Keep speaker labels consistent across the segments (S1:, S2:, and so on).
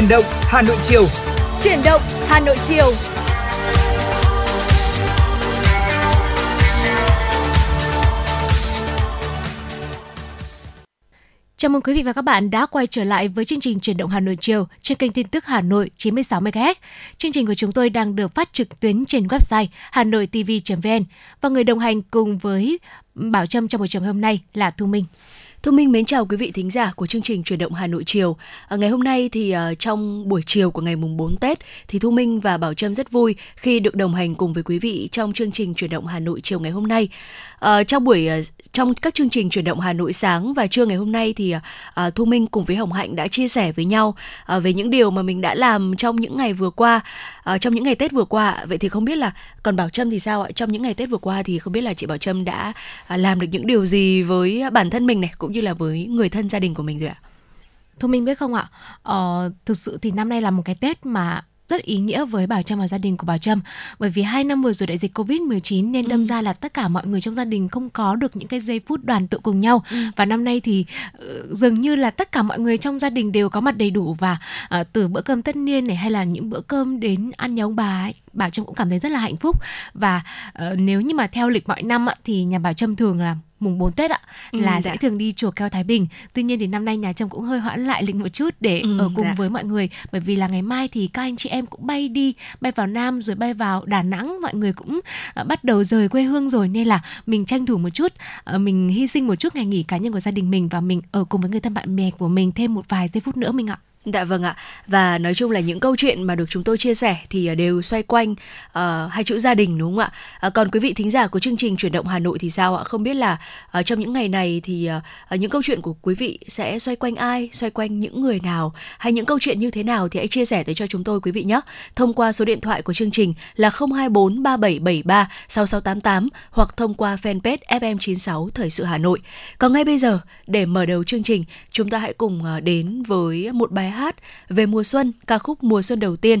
S1: Chuyển động Hà Nội chiều.
S2: Chuyển động Hà Nội chiều. Chào mừng quý vị và các bạn đã quay trở lại với chương trình Chuyển động Hà Nội chiều trên kênh tin tức Hà Nội 96 MHz. Chương trình của chúng tôi đang được phát trực tuyến trên website hanoitv.vn và người đồng hành cùng với Bảo Trâm trong buổi trường hôm nay là Thu Minh.
S3: Thu Minh mến chào quý vị thính giả của chương trình truyền động Hà Nội chiều. À, ngày hôm nay thì uh, trong buổi chiều của ngày mùng 4 Tết thì Thu Minh và Bảo Trâm rất vui khi được đồng hành cùng với quý vị trong chương trình truyền động Hà Nội chiều ngày hôm nay. À, trong buổi ờ, trong các chương trình chuyển động Hà Nội sáng và trưa ngày hôm nay thì à, Thu Minh cùng với Hồng Hạnh đã chia sẻ với nhau à, về những điều mà mình đã làm trong những ngày vừa qua, à, trong những ngày Tết vừa qua. Vậy thì không biết là còn Bảo Trâm thì sao ạ? Trong những ngày Tết vừa qua thì không biết là chị Bảo Trâm đã à, làm được những điều gì với bản thân mình này cũng như là với người thân gia đình của mình rồi ạ?
S2: Thu Minh biết không ạ? Ờ, thực sự thì năm nay là một cái Tết mà rất ý nghĩa với Bảo Trâm và gia đình của Bảo Trâm bởi vì hai năm vừa rồi đại dịch Covid-19 nên đâm ừ. ra là tất cả mọi người trong gia đình không có được những cái giây phút đoàn tụ cùng nhau ừ. và năm nay thì uh, dường như là tất cả mọi người trong gia đình đều có mặt đầy đủ và uh, từ bữa cơm tất niên này hay là những bữa cơm đến ăn nhà ông bà ấy, Bảo Trâm cũng cảm thấy rất là hạnh phúc và uh, nếu như mà theo lịch mọi năm ạ, thì nhà Bảo Trâm thường là mùng 4 Tết ạ ừ, là dạ. sẽ thường đi chùa Keo Thái Bình. Tuy nhiên thì năm nay nhà chồng cũng hơi hoãn lại lịch một chút để ừ, ở cùng dạ. với mọi người bởi vì là ngày mai thì các anh chị em cũng bay đi, bay vào Nam rồi bay vào Đà Nẵng, mọi người cũng uh, bắt đầu rời quê hương rồi nên là mình tranh thủ một chút, uh, mình hy sinh một chút ngày nghỉ cá nhân của gia đình mình và mình ở cùng với người thân bạn bè của mình thêm một vài giây phút nữa mình ạ.
S3: Dạ vâng ạ. Và nói chung là những câu chuyện mà được chúng tôi chia sẻ thì à, đều xoay quanh uh, hai chữ gia đình đúng không ạ? Uh, còn quý vị thính giả của chương trình chuyển động Hà Nội thì sao ạ? Không biết là uh, trong những ngày này thì uh, những câu chuyện của quý vị sẽ xoay quanh ai, xoay quanh những người nào hay những câu chuyện như thế nào thì hãy chia sẻ tới cho chúng tôi quý vị nhé. Thông qua số điện thoại của chương trình là 024 3773 6688 hoặc thông qua fanpage FM96 Thời sự Hà Nội. Còn ngay bây giờ để mở đầu chương trình, chúng ta hãy cùng uh, đến với một bài hát về mùa xuân, ca khúc mùa xuân đầu tiên.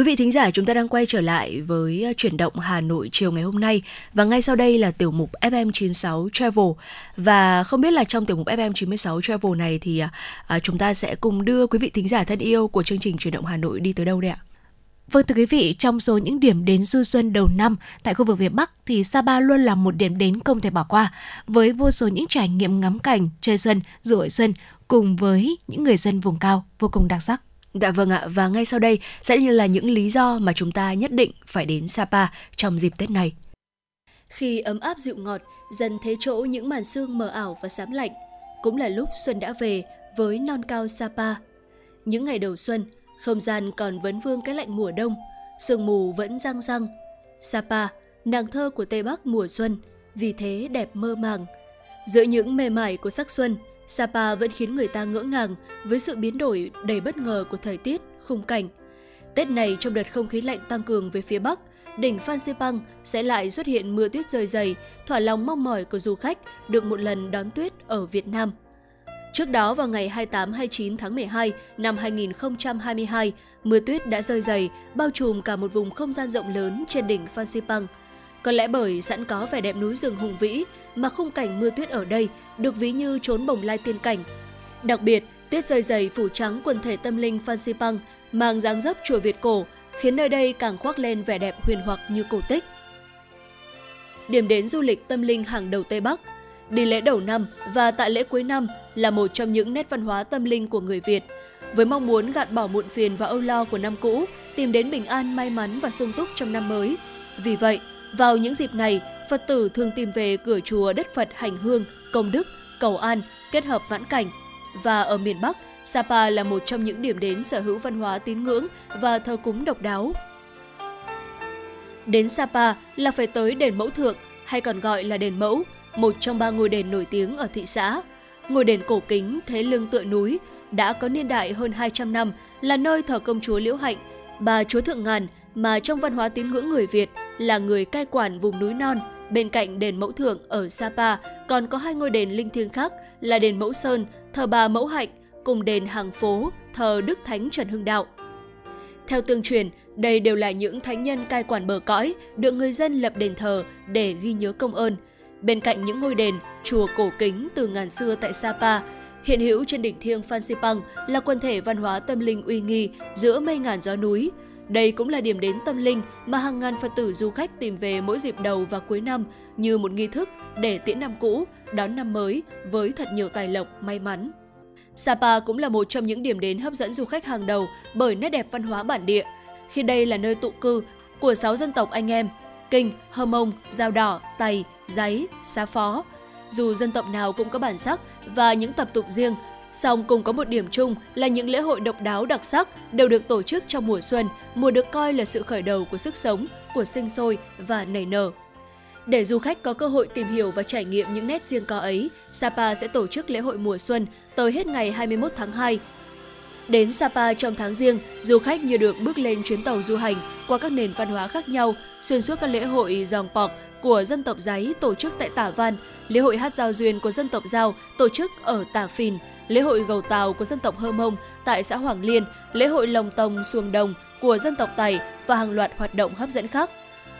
S4: Quý vị thính giả, chúng ta đang quay trở lại với à, chuyển động Hà Nội chiều ngày hôm nay và ngay sau đây là tiểu mục FM96 Travel và không biết là trong tiểu mục FM96 Travel này thì à, à, chúng ta sẽ cùng đưa quý vị thính giả thân yêu của chương trình chuyển động Hà Nội đi tới đâu đây ạ?
S2: Vâng thưa quý vị, trong số những điểm đến du xuân đầu năm tại khu vực phía Bắc thì Sapa luôn là một điểm đến không thể bỏ qua với vô số những trải nghiệm ngắm cảnh, chơi xuân, du hội xuân cùng với những người dân vùng cao vô cùng đặc sắc.
S4: Dạ vâng ạ, và ngay sau đây sẽ là những lý do mà chúng ta nhất định phải đến Sapa trong dịp Tết này.
S3: Khi ấm áp dịu ngọt, dần thế chỗ những màn sương mờ ảo và xám lạnh, cũng là lúc xuân đã về với non cao Sapa. Những ngày đầu xuân, không gian còn vấn vương cái lạnh mùa đông, sương mù vẫn răng răng. Sapa, nàng thơ của Tây Bắc mùa xuân, vì thế đẹp mơ màng. Giữa những mê mải của sắc xuân, Sapa vẫn khiến người ta ngỡ ngàng với sự biến đổi đầy bất ngờ của thời tiết, khung cảnh. Tết này trong đợt không khí lạnh tăng cường về phía Bắc, đỉnh Phan Xipang sẽ lại xuất hiện mưa tuyết rơi dày, thỏa lòng mong mỏi của du khách được một lần đón tuyết ở Việt Nam. Trước đó vào ngày 28-29 tháng 12 năm 2022, mưa tuyết đã rơi dày, bao trùm cả một vùng không gian rộng lớn trên đỉnh Phan Xipang. Có lẽ bởi sẵn có vẻ đẹp núi rừng hùng vĩ mà khung cảnh mưa tuyết ở đây được ví như trốn bồng lai tiên cảnh. Đặc biệt, tuyết rơi dày phủ trắng quần thể tâm linh Phan Xipang mang dáng dấp chùa Việt cổ, khiến nơi đây càng khoác lên vẻ đẹp huyền hoặc như cổ tích. Điểm đến du lịch tâm linh hàng đầu Tây Bắc, đi lễ đầu năm và tại lễ cuối năm là một trong những nét văn hóa tâm linh của người Việt. Với mong muốn gạt bỏ muộn phiền và âu lo của năm cũ, tìm đến bình an, may mắn và sung túc trong năm mới. Vì vậy, vào những dịp này, Phật tử thường tìm về cửa chùa đất Phật hành hương, công đức, cầu an, kết hợp vãn cảnh. Và ở miền Bắc, Sapa là một trong những điểm đến sở hữu văn hóa tín ngưỡng và thờ cúng độc đáo. Đến Sapa là phải tới đền Mẫu Thượng, hay còn gọi là đền Mẫu, một trong ba ngôi đền nổi tiếng ở thị xã. Ngôi đền cổ kính thế lưng tựa núi, đã có niên đại hơn 200 năm, là nơi thờ công chúa Liễu Hạnh, bà chúa Thượng Ngàn mà trong văn hóa tín ngưỡng người Việt là người cai quản vùng núi non. Bên cạnh đền Mẫu Thượng ở Sapa còn có hai ngôi đền linh thiêng khác là đền Mẫu Sơn, thờ bà Mẫu Hạnh cùng đền Hàng Phố, thờ Đức Thánh Trần Hưng Đạo. Theo tương truyền, đây đều là những thánh nhân cai quản bờ cõi, được người dân lập đền thờ để ghi nhớ công ơn. Bên cạnh những ngôi đền, chùa cổ kính từ ngàn xưa tại Sapa, hiện hữu trên đỉnh thiêng Phan Xipang là quần thể văn hóa tâm linh uy nghi giữa mây ngàn gió núi. Đây cũng là điểm đến tâm linh mà hàng ngàn Phật tử du khách tìm về mỗi dịp đầu và cuối năm như một nghi thức để tiễn năm cũ, đón năm mới với thật nhiều tài lộc, may mắn. Sapa cũng là một trong những điểm đến hấp dẫn du khách hàng đầu bởi nét đẹp văn hóa bản địa, khi đây là nơi tụ cư của 6 dân tộc anh em Kinh, Hơ Mông, Dao Đỏ, Tày, Giấy, Xá Phó. Dù dân tộc nào cũng có bản sắc và những tập tục riêng, song cùng có một điểm chung là những lễ hội độc đáo đặc sắc đều được tổ chức trong mùa xuân, mùa được coi là sự khởi đầu của sức sống, của sinh sôi và nảy nở. Để du khách có cơ hội tìm hiểu và trải nghiệm những nét riêng có ấy, Sapa sẽ tổ chức lễ hội mùa xuân tới hết ngày 21 tháng 2. Đến Sapa trong tháng riêng, du khách như được bước lên chuyến tàu du hành qua các nền văn hóa khác nhau, xuyên suốt các lễ hội dòng pọc của dân tộc Giấy tổ chức tại Tả Văn, lễ hội hát giao duyên của dân tộc Giao tổ chức ở Tả Phìn, lễ hội gầu tàu của dân tộc Hơ Mông tại xã Hoàng Liên, lễ hội lồng tồng xuồng đồng của dân tộc Tày và hàng loạt hoạt động hấp dẫn khác.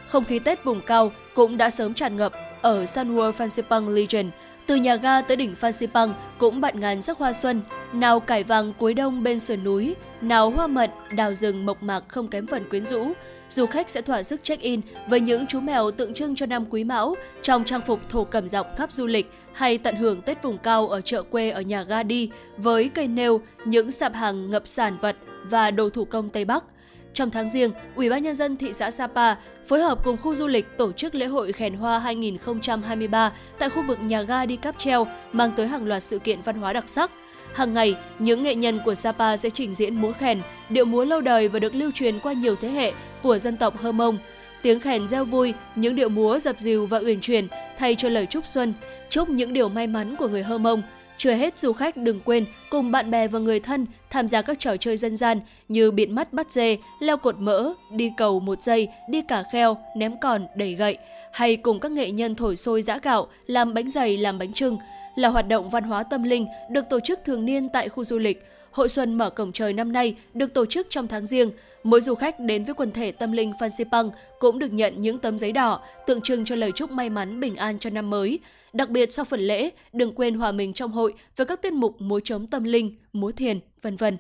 S3: Không khí Tết vùng cao cũng đã sớm tràn ngập ở Sun Fansipan Legion. Từ nhà ga tới đỉnh Fansipan cũng bận ngàn sắc hoa xuân, nào cải vàng cuối đông bên sườn núi, nào hoa mận, đào rừng mộc mạc không kém phần quyến rũ. Du khách sẽ thỏa sức check-in với những chú mèo tượng trưng cho năm Quý Mão trong trang phục thổ cẩm dọc khắp du lịch hay tận hưởng Tết vùng cao ở chợ quê ở nhà ga đi với cây nêu, những sạp hàng ngập sản vật và đồ thủ công Tây Bắc – trong tháng riêng, Ủy ban nhân dân thị xã Sapa phối hợp cùng khu du lịch tổ chức lễ hội Khèn Hoa 2023 tại khu vực nhà ga đi cáp treo, mang tới hàng loạt sự kiện văn hóa đặc sắc. Hàng ngày, những nghệ nhân của Sapa sẽ trình diễn múa khèn, điệu múa lâu đời và được lưu truyền qua nhiều thế hệ của dân tộc Hơ Mông. Tiếng khèn reo vui, những điệu múa dập dìu và uyển chuyển thay cho lời chúc xuân, chúc những điều may mắn của người Hơ Mông – chưa hết, du khách đừng quên cùng bạn bè và người thân tham gia các trò chơi dân gian như biện mắt bắt dê, leo cột mỡ, đi cầu một giây, đi cả kheo, ném còn, đẩy gậy, hay cùng các nghệ nhân thổi sôi giã gạo, làm bánh dày, làm bánh trưng, là hoạt động văn hóa tâm linh được tổ chức thường niên tại khu du lịch. Hội Xuân mở cổng trời năm nay được tổ chức trong tháng riêng. Mỗi du khách đến với quần thể tâm linh Phan Xipang cũng được nhận những tấm giấy đỏ tượng trưng cho lời chúc may mắn bình an cho năm mới. Đặc biệt sau phần lễ, đừng quên hòa mình trong hội với các tiết mục múa trống tâm linh, múa thiền, vân vân.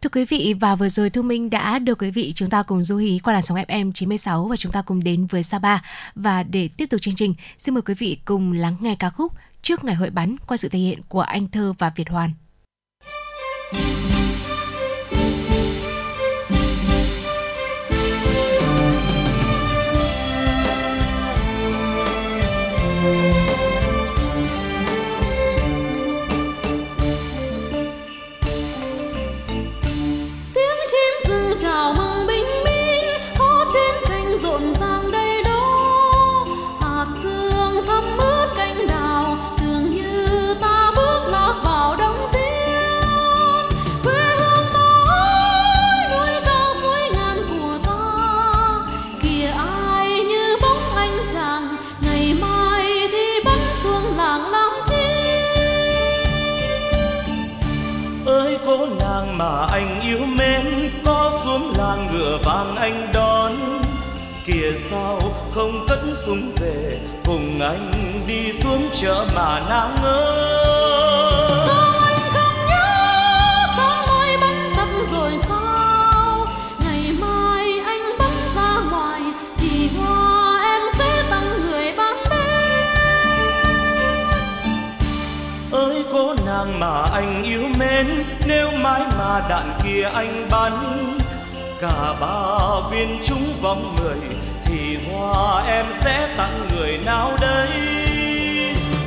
S2: Thưa quý vị, và vừa rồi Thu Minh đã đưa quý vị chúng ta cùng du hí qua làn sóng FM 96 và chúng ta cùng đến với Sapa. Và để tiếp tục chương trình, xin mời quý vị cùng lắng nghe ca khúc Trước ngày hội bắn qua sự thể hiện của Anh Thơ và Việt Hoàn.
S5: Mà anh yêu mến, có xuống làng ngựa vàng anh đón. Kìa sao không cất súng về, cùng anh đi xuống chợ mà nàng ơi nếu mãi mà đạn kia anh bắn cả ba viên chúng vòng người thì hoa em sẽ tặng người nào đây?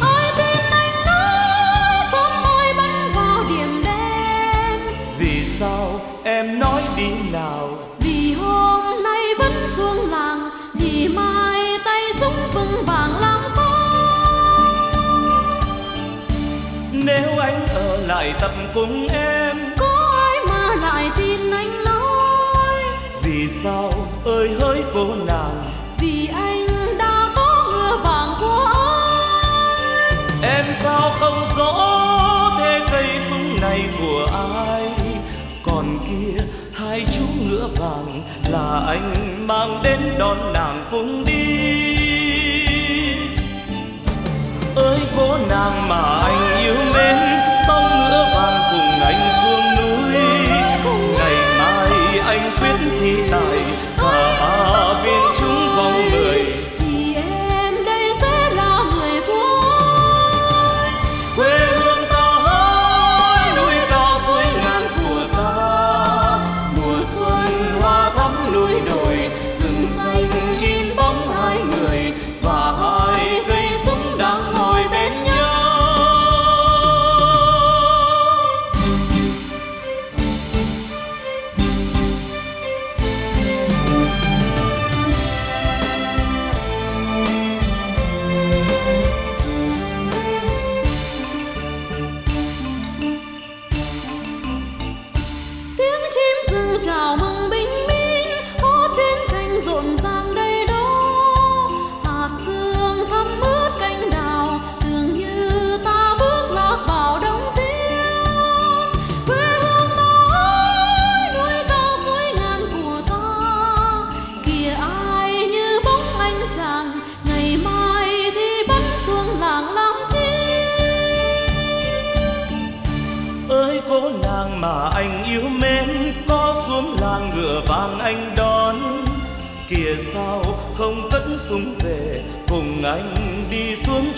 S6: Ai tin anh nói sớm môi bắn vào điểm đen.
S5: Vì sao em nói đi nào?
S6: Vì hôm nay vẫn xuống làng thì mai tay súng vững vàng làm sao?
S5: Nếu anh lại tập cùng em.
S6: Có ai mà lại tin anh
S5: vì sao ơi hỡi cô nàng?
S6: Vì anh đã có ngựa vàng của anh.
S5: Em sao không rõ thế cây súng này của ai? Kia hai chú ngựa vàng là anh mang đến đón nàng cùng đi. Ơi cô nàng mà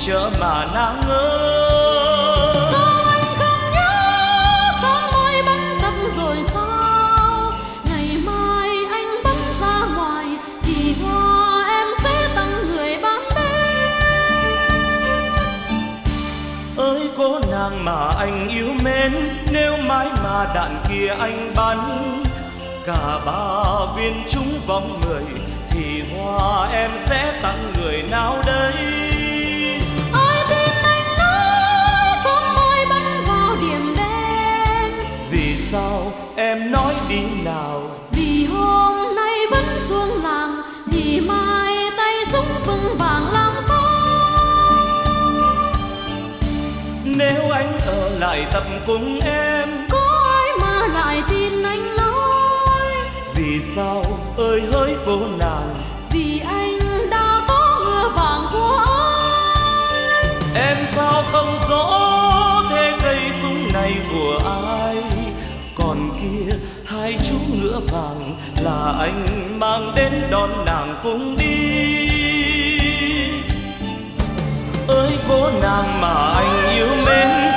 S5: chợ mà nàng ơi
S6: Sao anh không nhớ Sao môi bắn tập rồi sao? Ngày mai anh bắn ra ngoài Thì hoa em sẽ tặng người bán bên
S5: ơi cô nàng mà anh yêu mến nếu mãi mà đạn kia anh bắn cả ba viên trúng vòng mười thì hoa em sẽ tặng người nào đây lại tập cùng em.
S6: Có ai mà lại tin anh nói?
S5: Vì sao ơi hỡi cô nàng?
S6: Vì anh đã có ngựa vàng của anh
S5: em sao không rõ thế cây súng này của ai? Còn kia hai chú ngựa vàng là anh mang đến đón nàng cùng đi. Ơi cô nàng mà anh yêu mến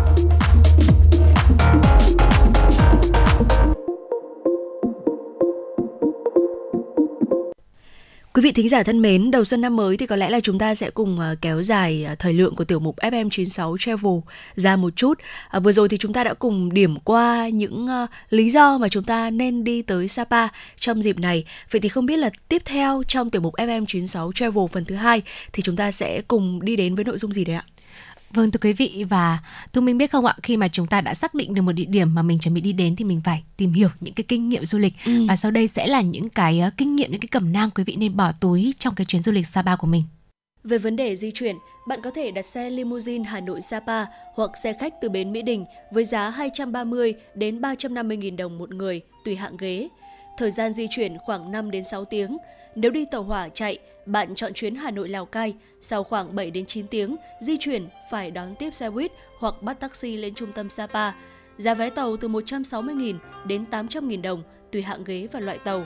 S3: Quý vị thính giả thân mến, đầu xuân năm mới thì có lẽ là chúng ta sẽ cùng ờ, kéo dài ờ, thời lượng của tiểu mục FM96 Travel ra một chút. À, vừa rồi thì chúng ta đã cùng điểm qua những ờ, lý do mà chúng ta nên đi tới Sapa trong dịp này. Vậy thì không biết là tiếp theo trong tiểu mục FM96 Travel phần thứ hai thì chúng ta sẽ cùng đi đến với nội dung gì đấy ạ?
S2: Vâng thưa quý vị và Thu Minh biết không ạ, khi mà chúng ta đã xác định được một địa điểm mà mình chuẩn bị đi đến thì mình phải tìm hiểu những cái kinh nghiệm du lịch
S3: Ừ.
S2: và sau đây sẽ là những cái ờ, kinh nghiệm những cái cẩm nang quý vị nên bỏ túi trong cái chuyến du lịch Sapa của mình.
S7: Về vấn đề di chuyển, bạn có thể đặt xe limousine Hà Nội Sapa hoặc xe khách từ bến Mỹ Đình với giá 230 đến 350 000 đồng một người tùy hạng ghế. Thời gian di chuyển khoảng 5 đến 6 tiếng.
S3: Nếu đi tàu hỏa chạy, bạn chọn chuyến Hà Nội Lào Cai, sau khoảng 7 đến 9 tiếng di chuyển phải đón tiếp xe buýt hoặc bắt taxi lên trung tâm Sapa. Giá vé tàu từ 160.000 đến 800.000 đồng tùy hạng ghế và loại tàu.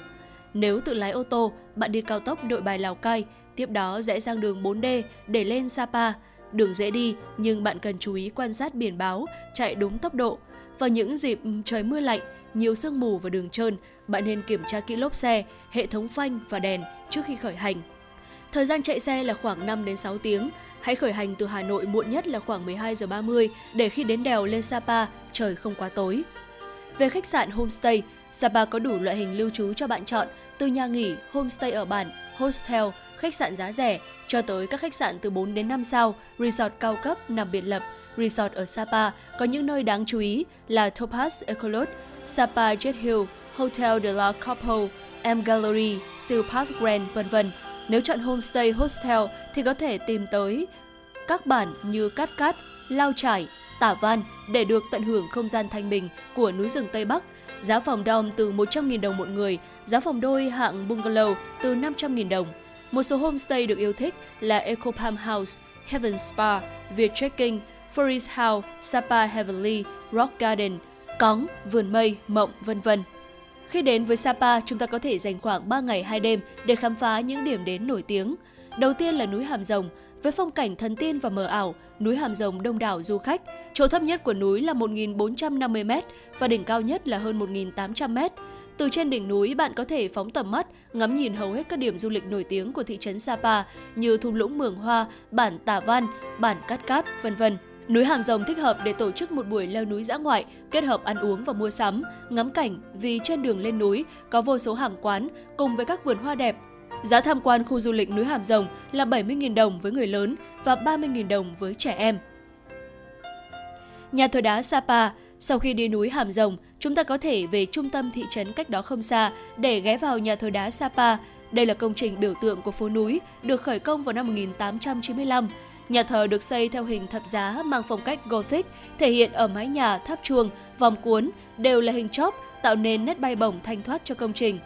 S3: Nếu tự lái ô tô, bạn đi cao tốc Nội Bài Lào Cai, tiếp đó rẽ sang đường 4D để lên Sapa. Đường dễ đi nhưng bạn cần chú ý quan sát biển báo, chạy đúng tốc độ. Vào những dịp trời mưa lạnh, nhiều sương mù và đường trơn, bạn nên kiểm tra kỹ lốp xe, hệ thống phanh và đèn trước khi khởi hành. Thời gian chạy xe là khoảng 5 đến 6 tiếng. Hãy khởi hành từ Hà Nội muộn nhất là khoảng 12 giờ 30 để khi đến đèo lên Sapa trời không quá tối. Về khách sạn homestay, Sapa có đủ loại hình lưu trú cho bạn chọn, từ nhà nghỉ, homestay ở bản, hostel, khách sạn giá rẻ cho tới các khách sạn từ 4 đến 5 sao, resort cao cấp nằm biệt lập. Resort ở Sapa có những nơi đáng chú ý là Topaz Ecolot, Sapa Jet Hill, Hotel de la Copo, M Gallery, Siêu Park Grand, vân vân. Nếu chọn homestay hostel thì có thể tìm tới các bản như Cát Cát, Lao Trải, Tả Van để được tận hưởng không gian thanh bình của núi rừng Tây Bắc. Giá phòng dom từ 100.000 đồng một người, giá phòng đôi hạng bungalow từ 500.000 đồng. Một số homestay được yêu thích là Eco Palm House, Heaven Spa, Việt Trekking, Forest House, Sapa Heavenly, Rock Garden, Cóng, Vườn Mây, Mộng, vân vân. Khi đến với Sapa, chúng ta có thể dành khoảng 3 ngày 2 đêm để khám phá những điểm đến nổi tiếng. Đầu tiên là núi Hàm Rồng, với phong cảnh thần tiên và mờ ảo, núi Hàm Rồng đông đảo du khách. Chỗ thấp nhất của núi là 1.450m và đỉnh cao nhất là hơn 1.800m. Từ trên đỉnh núi, bạn có thể phóng tầm mắt, ngắm nhìn hầu hết các điểm du lịch nổi tiếng của thị trấn Sapa như thung lũng Mường Hoa, bản Tả Văn, bản Cát Cát, vân vân. Núi Hàm Rồng thích hợp để tổ chức một buổi leo núi dã ngoại, kết hợp ăn uống và mua sắm, ngắm cảnh vì trên đường lên núi có vô số hàng quán cùng với các vườn hoa đẹp. Giá tham quan khu du lịch núi Hàm Rồng là 70.000 đồng với người lớn và 30.000 đồng với trẻ em. Nhà thờ đá Sapa sau khi đi núi Hàm Rồng, chúng ta có thể về trung tâm thị trấn cách đó không xa để ghé vào nhà thờ đá Sapa. Đây là công trình biểu tượng của phố núi, được khởi công vào năm 1895. Nhà thờ được xây theo hình thập giá mang phong cách Gothic, thể hiện ở mái nhà, tháp chuông, vòng cuốn đều là hình chóp, tạo nên nét bay bổng thanh thoát cho công trình.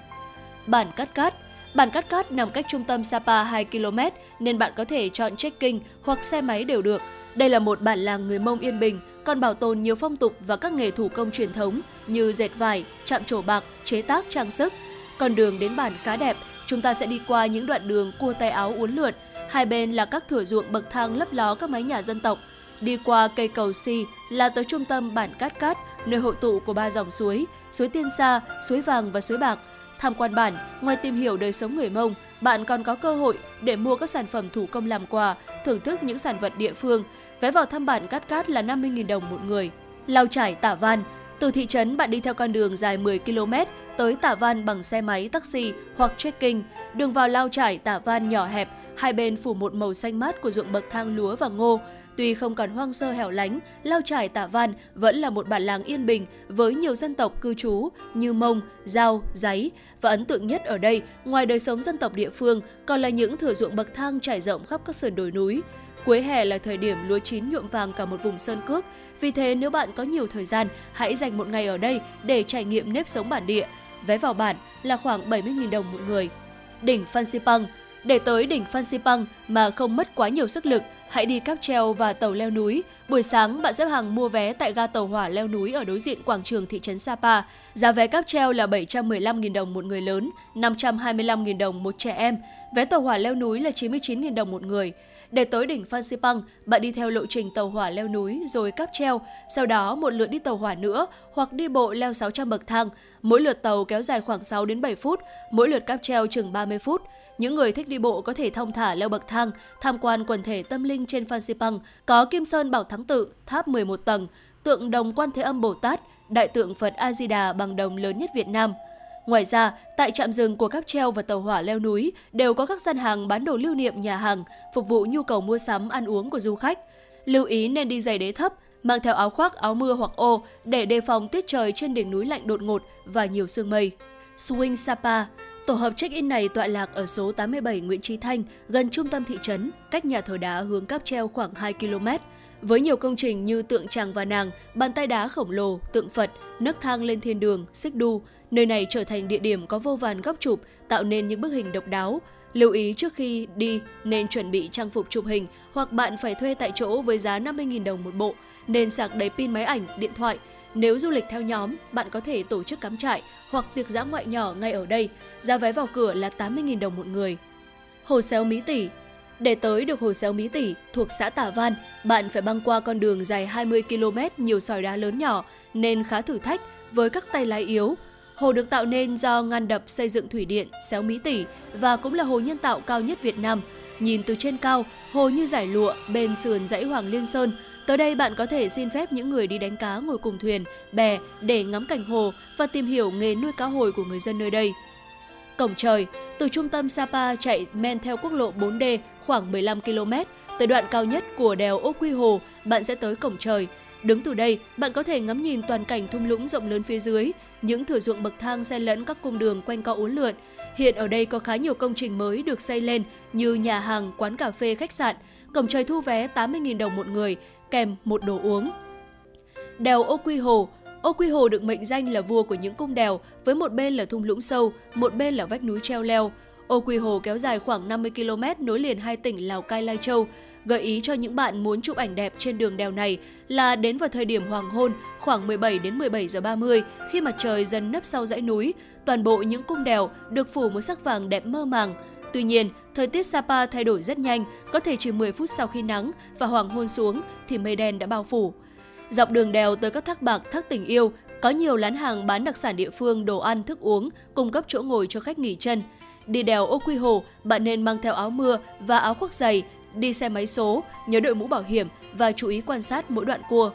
S3: Bản Cát Cát Bản Cát Cát nằm cách trung tâm Sapa 2 km nên bạn có thể chọn trekking hoặc xe máy đều được. Đây là một bản làng người Mông yên bình, còn bảo tồn nhiều phong tục và các nghề thủ công truyền thống như dệt vải, chạm trổ bạc, chế tác trang sức. Con đường đến bản khá đẹp, chúng ta sẽ đi qua những đoạn đường cua tay áo uốn lượn, hai bên là các thửa ruộng bậc thang lấp ló các mái nhà dân tộc. Đi qua cây cầu Si là tới trung tâm bản Cát Cát, nơi hội tụ của ba dòng suối, suối Tiên Sa, suối Vàng và suối Bạc. Tham quan bản, ngoài tìm hiểu đời sống người Mông, bạn còn có cơ hội để mua các sản phẩm thủ công làm quà, thưởng thức những sản vật địa phương. Vé vào thăm bản Cát Cát là 50.000 đồng một người. Lao trải Tả Văn, từ thị trấn bạn đi theo con đường dài 10 km tới Tả Văn bằng xe máy, taxi hoặc trekking. Đường vào Lao trải Tả Văn nhỏ hẹp, hai bên phủ một màu xanh mát của ruộng bậc thang lúa và ngô. Tuy không còn hoang sơ hẻo lánh, Lao Trải Tả Văn vẫn là một bản làng yên bình với nhiều dân tộc cư trú như Mông, Giao, Giấy. Và ấn tượng nhất ở đây, ngoài đời sống dân tộc địa phương, còn là những thửa ruộng bậc thang trải rộng khắp các sườn đồi núi. Cuối hè là thời điểm lúa chín nhuộm vàng cả một vùng sơn cước. Vì thế nếu bạn có nhiều thời gian, hãy dành một ngày ở đây để trải nghiệm nếp sống bản địa. Vé vào bản là khoảng 70.000 đồng một người. Đỉnh Phan Xipang để tới đỉnh Phan Xipang mà không mất quá nhiều sức lực, hãy đi cáp treo và tàu leo núi. Buổi sáng, bạn xếp hàng mua vé tại ga tàu hỏa leo núi ở đối diện quảng trường thị trấn Sapa. Giá vé cáp treo là 715.000 đồng một người lớn, 525.000 đồng một trẻ em. Vé tàu hỏa leo núi là 99.000 đồng một người. Để tới đỉnh Phan Xipang, bạn đi theo lộ trình tàu hỏa leo núi rồi cáp treo, sau đó một lượt đi tàu hỏa nữa hoặc đi bộ leo 600 bậc thang. Mỗi lượt tàu kéo dài khoảng 6 đến 7 phút, mỗi lượt cáp treo chừng 30 phút. Những người thích đi bộ có thể thông thả leo bậc thang, tham quan quần thể tâm linh trên Phan Xipang, có Kim Sơn Bảo Thắng Tự, tháp 11 tầng, tượng đồng Quan Thế Âm Bồ Tát, đại tượng Phật A Di Đà bằng đồng lớn nhất Việt Nam. Ngoài ra, tại trạm dừng của các treo và tàu hỏa leo núi đều có các gian hàng bán đồ lưu niệm nhà hàng, phục vụ nhu cầu mua sắm ăn uống của du khách. Lưu ý nên đi giày đế thấp, mang theo áo khoác, áo mưa hoặc ô để đề phòng tiết trời trên đỉnh núi lạnh đột ngột và nhiều sương mây. Swing Sapa Tổ hợp check-in này tọa lạc ở số 87 Nguyễn Trí Thanh, gần trung tâm thị trấn, cách nhà thờ đá hướng cáp treo khoảng 2 km. Với nhiều công trình như tượng tràng và nàng, bàn tay đá khổng lồ, tượng Phật, nấc thang lên thiên đường, xích đu, nơi này trở thành địa điểm có vô vàn góc chụp, tạo nên những bức hình độc đáo. Lưu ý trước khi đi nên chuẩn bị trang phục chụp hình hoặc bạn phải thuê tại chỗ với giá 50.000 đồng một bộ, nên sạc đầy pin máy ảnh, điện thoại. Nếu du lịch theo nhóm, bạn có thể tổ chức cắm trại hoặc tiệc dã ngoại nhỏ ngay ở đây. Giá vé vào cửa là 80.000 đồng một người. Hồ Xéo Mỹ Tỷ để tới được hồ xéo Mỹ Tỷ thuộc xã Tả Văn, bạn phải băng qua con đường dài 20 km nhiều sỏi đá lớn nhỏ nên khá thử thách với các tay lái yếu. Hồ được tạo nên do ngăn đập xây dựng thủy điện Xéo Mỹ Tỷ và cũng là hồ nhân tạo cao nhất Việt Nam. Nhìn từ trên cao, hồ như giải lụa bên sườn dãy Hoàng Liên Sơn. Tới đây bạn có thể xin phép những người đi đánh cá ngồi cùng thuyền, bè để ngắm cảnh hồ và tìm hiểu nghề nuôi cá hồi của người dân nơi đây. Cổng trời, từ trung tâm Sapa chạy men theo quốc lộ 4D khoảng 15 km, tới đoạn cao nhất của đèo Ô Quy Hồ, bạn sẽ tới cổng trời. Đứng từ đây, bạn có thể ngắm nhìn toàn cảnh thung lũng rộng lớn phía dưới, những thửa ruộng bậc thang xen lẫn các cung đường quanh co uốn lượn. Hiện ở đây có khá nhiều công trình mới được xây lên như nhà hàng, quán cà phê, khách sạn. Cổng trời thu vé 80.000 đồng một người, kèm một đồ uống. Đèo Ô Quy Hồ Ô Quy Hồ được mệnh danh là vua của những cung đèo, với một bên là thung lũng sâu, một bên là vách núi treo leo. Ô Quy Hồ kéo dài khoảng 50 km nối liền hai tỉnh Lào Cai Lai Châu. Gợi ý cho những bạn muốn chụp ảnh đẹp trên đường đèo này là đến vào thời điểm hoàng hôn khoảng 17 đến 17 giờ 30 khi mặt trời dần nấp sau dãy núi. Toàn bộ những cung đèo được phủ một sắc vàng đẹp mơ màng. Tuy nhiên, thời tiết Sapa thay đổi rất nhanh, có thể chỉ 10 phút sau khi nắng và hoàng hôn xuống thì mây đen đã bao phủ. Dọc đường đèo tới các thác bạc, thác tình yêu, có nhiều lán hàng bán đặc sản địa phương, đồ ăn, thức uống, cung cấp chỗ ngồi cho khách nghỉ chân. Đi đèo Ô Quy Hồ, bạn nên mang theo áo mưa và áo khoác dày, đi xe máy số, nhớ đội mũ bảo hiểm và chú ý quan sát mỗi đoạn cua.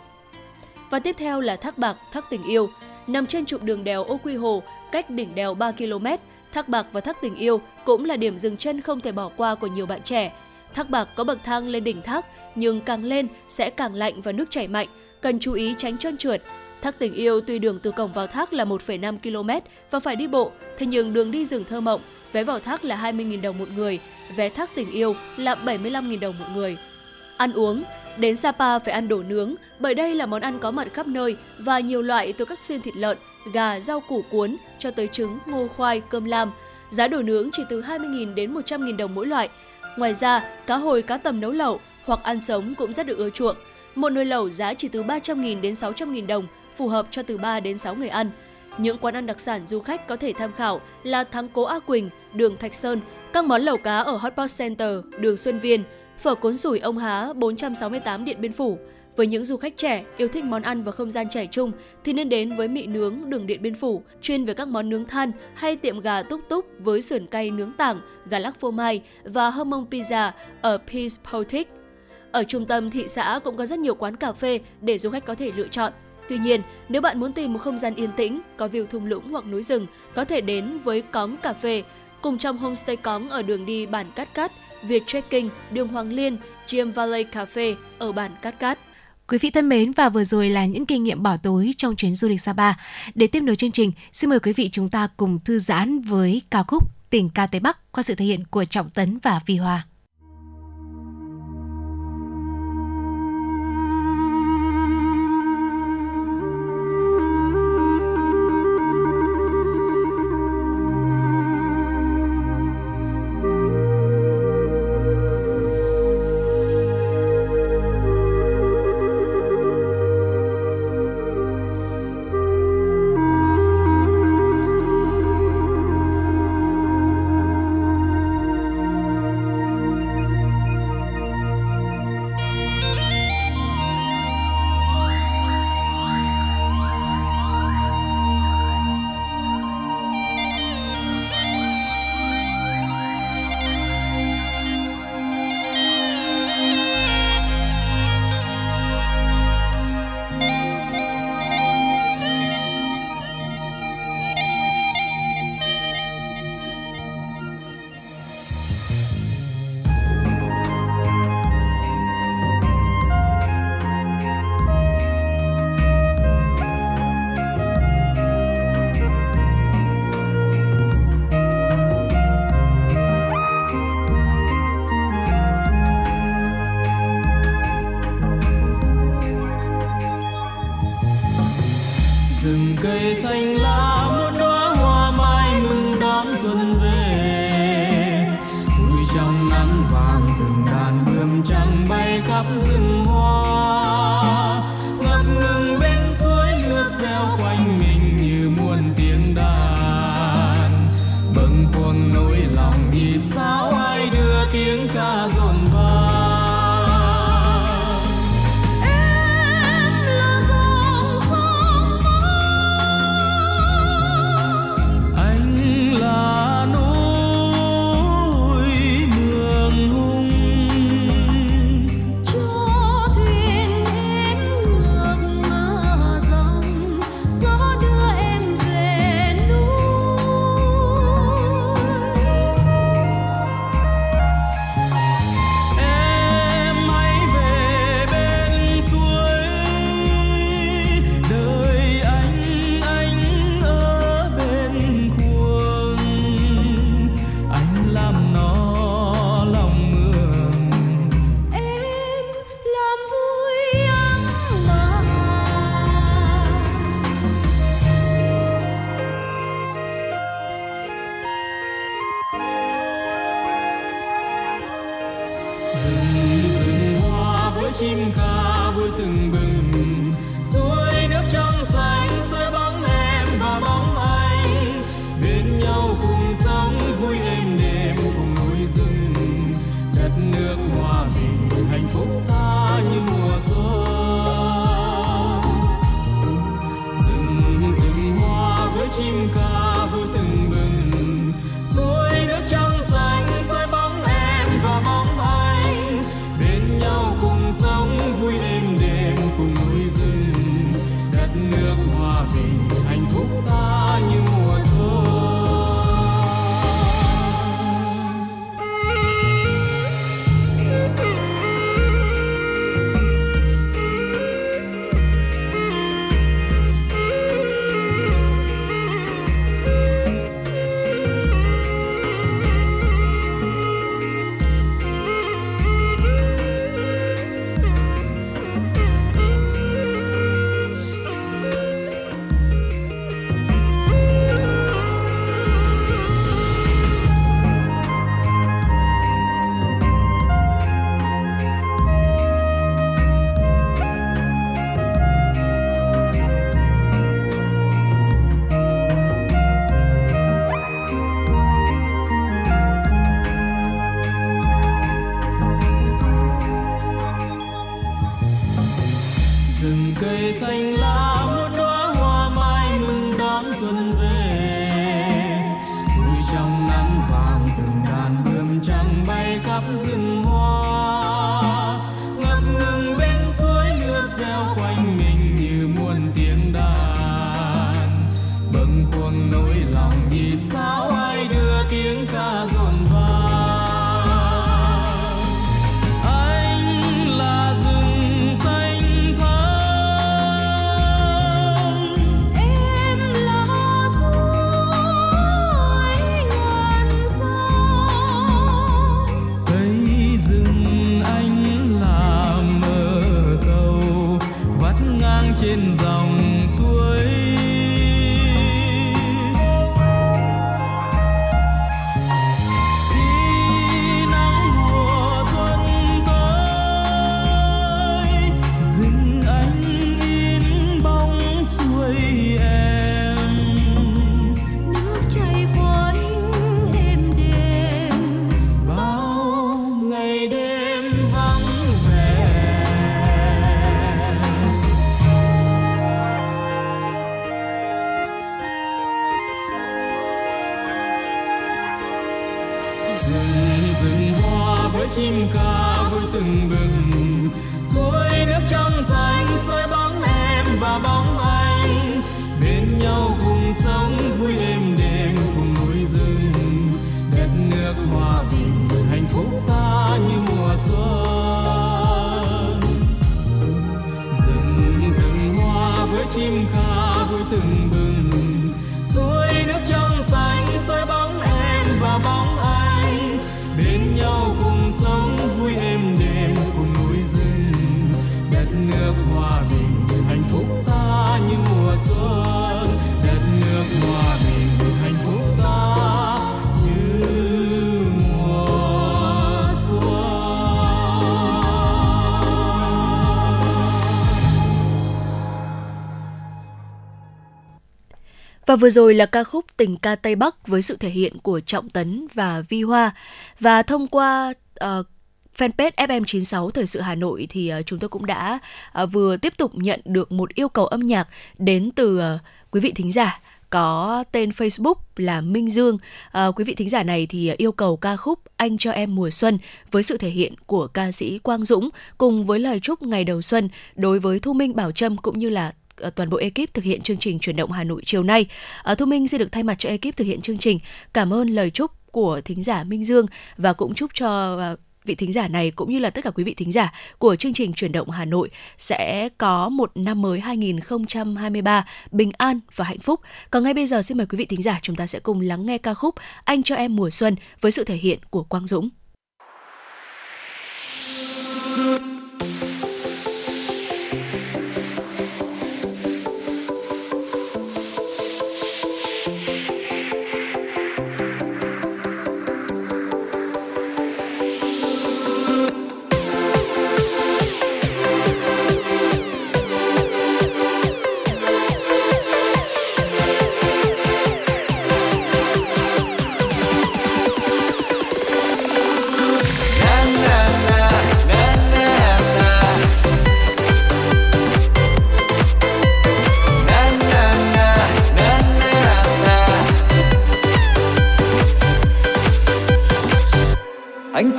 S3: Và tiếp theo là Thác Bạc, Thác Tình Yêu. Nằm trên trục đường đèo Ô Quy Hồ, cách đỉnh đèo 3 km, Thác Bạc và Thác Tình Yêu cũng là điểm dừng chân không thể bỏ qua của nhiều bạn trẻ. Thác Bạc có bậc thang lên đỉnh thác, nhưng càng lên sẽ càng lạnh và nước chảy mạnh, cần chú ý tránh trơn trượt. Thác Tình Yêu tuy đường từ cổng vào thác là 1,5 km và phải đi bộ, thế nhưng đường đi rừng thơ mộng vé vào thác là 20.000 đồng một người, vé thác tình yêu là 75.000 đồng một người. Ăn uống, đến Sapa phải ăn đồ nướng, bởi đây là món ăn có mặt khắp nơi và nhiều loại từ các xiên thịt lợn, gà, rau củ cuốn cho tới trứng, ngô khoai, cơm lam. Giá đồ nướng chỉ từ 20.000 đến 100.000 đồng mỗi loại. Ngoài ra, cá hồi, cá tầm nấu lẩu hoặc ăn sống cũng rất được ưa chuộng. Một nồi lẩu giá chỉ từ 300.000 đến 600.000 đồng, phù hợp cho từ 3 đến 6 người ăn. Những quán ăn đặc sản du khách có thể tham khảo là Thắng Cố A Quỳnh, đường Thạch Sơn, các món lẩu cá ở Hotpot Center, đường Xuân Viên, phở cuốn sủi ông Há 468 Điện Biên Phủ. Với những du khách trẻ yêu thích món ăn và không gian trẻ trung thì nên đến với mị nướng đường Điện Biên Phủ, chuyên về các món nướng than hay tiệm gà túc túc với sườn cay nướng tảng, gà lắc phô mai và hâm mông pizza ở Peace Portic. Ở trung tâm thị xã cũng có rất nhiều quán cà phê để du khách có thể lựa chọn. Tuy nhiên, nếu bạn muốn tìm một không gian yên tĩnh, có view thung lũng hoặc núi rừng, có thể đến với Cóng Cà Phê, cùng trong homestay Cóng ở đường đi bản Cát Cát, Việt Trekking, đường Hoàng Liên, Gem Valley Cafe ở bản Cát Cát.
S2: Quý vị thân mến và vừa rồi là những kinh nghiệm bỏ tối trong chuyến du lịch Sapa. Để tiếp nối chương trình, xin mời quý vị chúng ta cùng thư giãn với ca khúc Tình ca Tây Bắc qua sự thể hiện của Trọng Tấn và Vi Hoa.
S8: Và
S3: vừa rồi là ca khúc Tình ca Tây Bắc với sự thể hiện của Trọng Tấn và Vi Hoa. Và thông qua uh, fanpage FM96 Thời sự Hà Nội thì uh, chúng tôi cũng đã uh, vừa tiếp tục nhận được một yêu cầu âm nhạc đến từ uh, quý vị thính giả có tên Facebook là Minh Dương. À, quý vị thính giả này thì yêu cầu ca khúc Anh cho em mùa xuân với sự thể hiện của ca sĩ Quang Dũng cùng với lời chúc ngày đầu xuân đối với Thu Minh Bảo Trâm cũng như là Ờ, toàn bộ ekip thực hiện chương trình chuyển động Hà Nội chiều nay. À, Thu Minh xin được thay mặt cho ekip thực hiện chương trình cảm ơn lời chúc của thính giả Minh Dương và cũng chúc cho ờ, vị thính giả này cũng như là tất cả quý vị thính giả của chương trình chuyển động Hà Nội sẽ có một năm mới 2023 bình an và hạnh phúc. Còn ngay bây giờ xin mời quý vị thính giả chúng ta sẽ cùng lắng nghe ca khúc Anh cho em mùa xuân với sự thể hiện của Quang Dũng.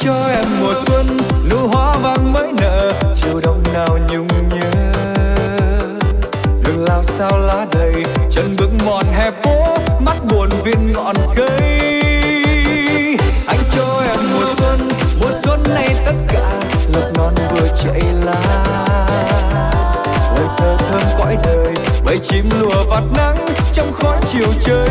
S9: Cho em mùa xuân nụ hoa vàng mới nở, chiều đông nào nhung nhớ. Đường lao sao lá đầy, chân bước mòn hè phố, mắt buồn viên ngọn cây. Anh cho em mùa xuân mùa xuân này tất cả lộc non vừa chạy lá. Lời thơ thơm cõi đời bầy chim lùa vạt nắng trong khói chiều chơi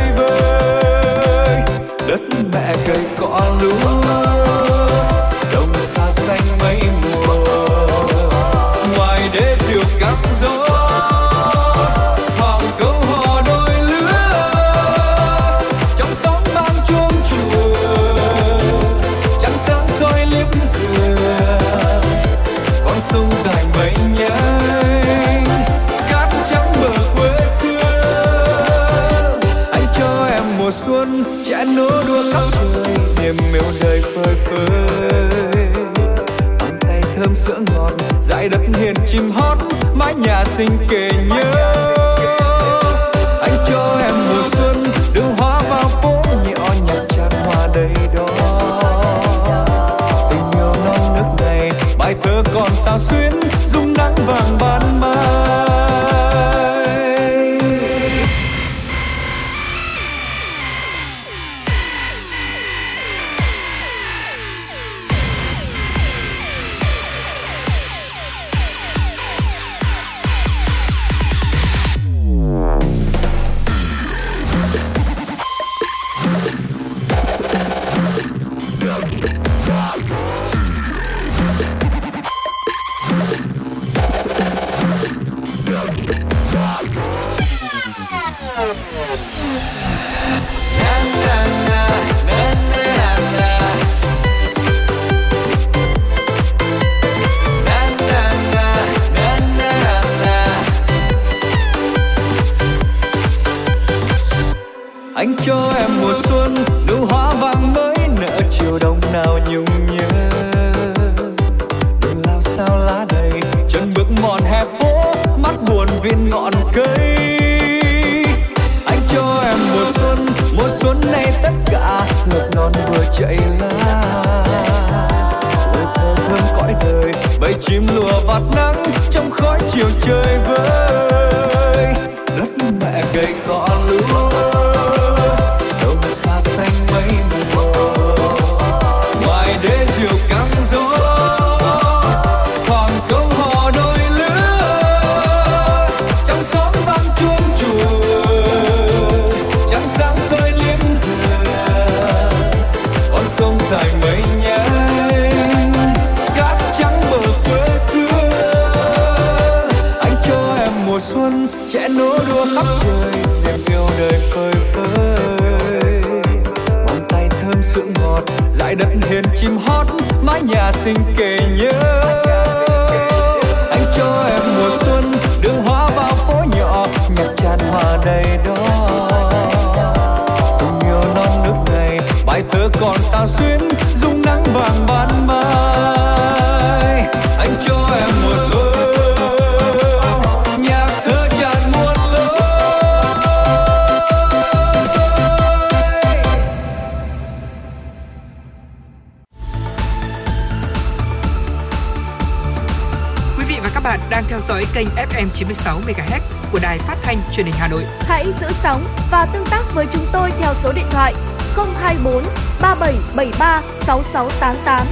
S10: 024 3773 6688.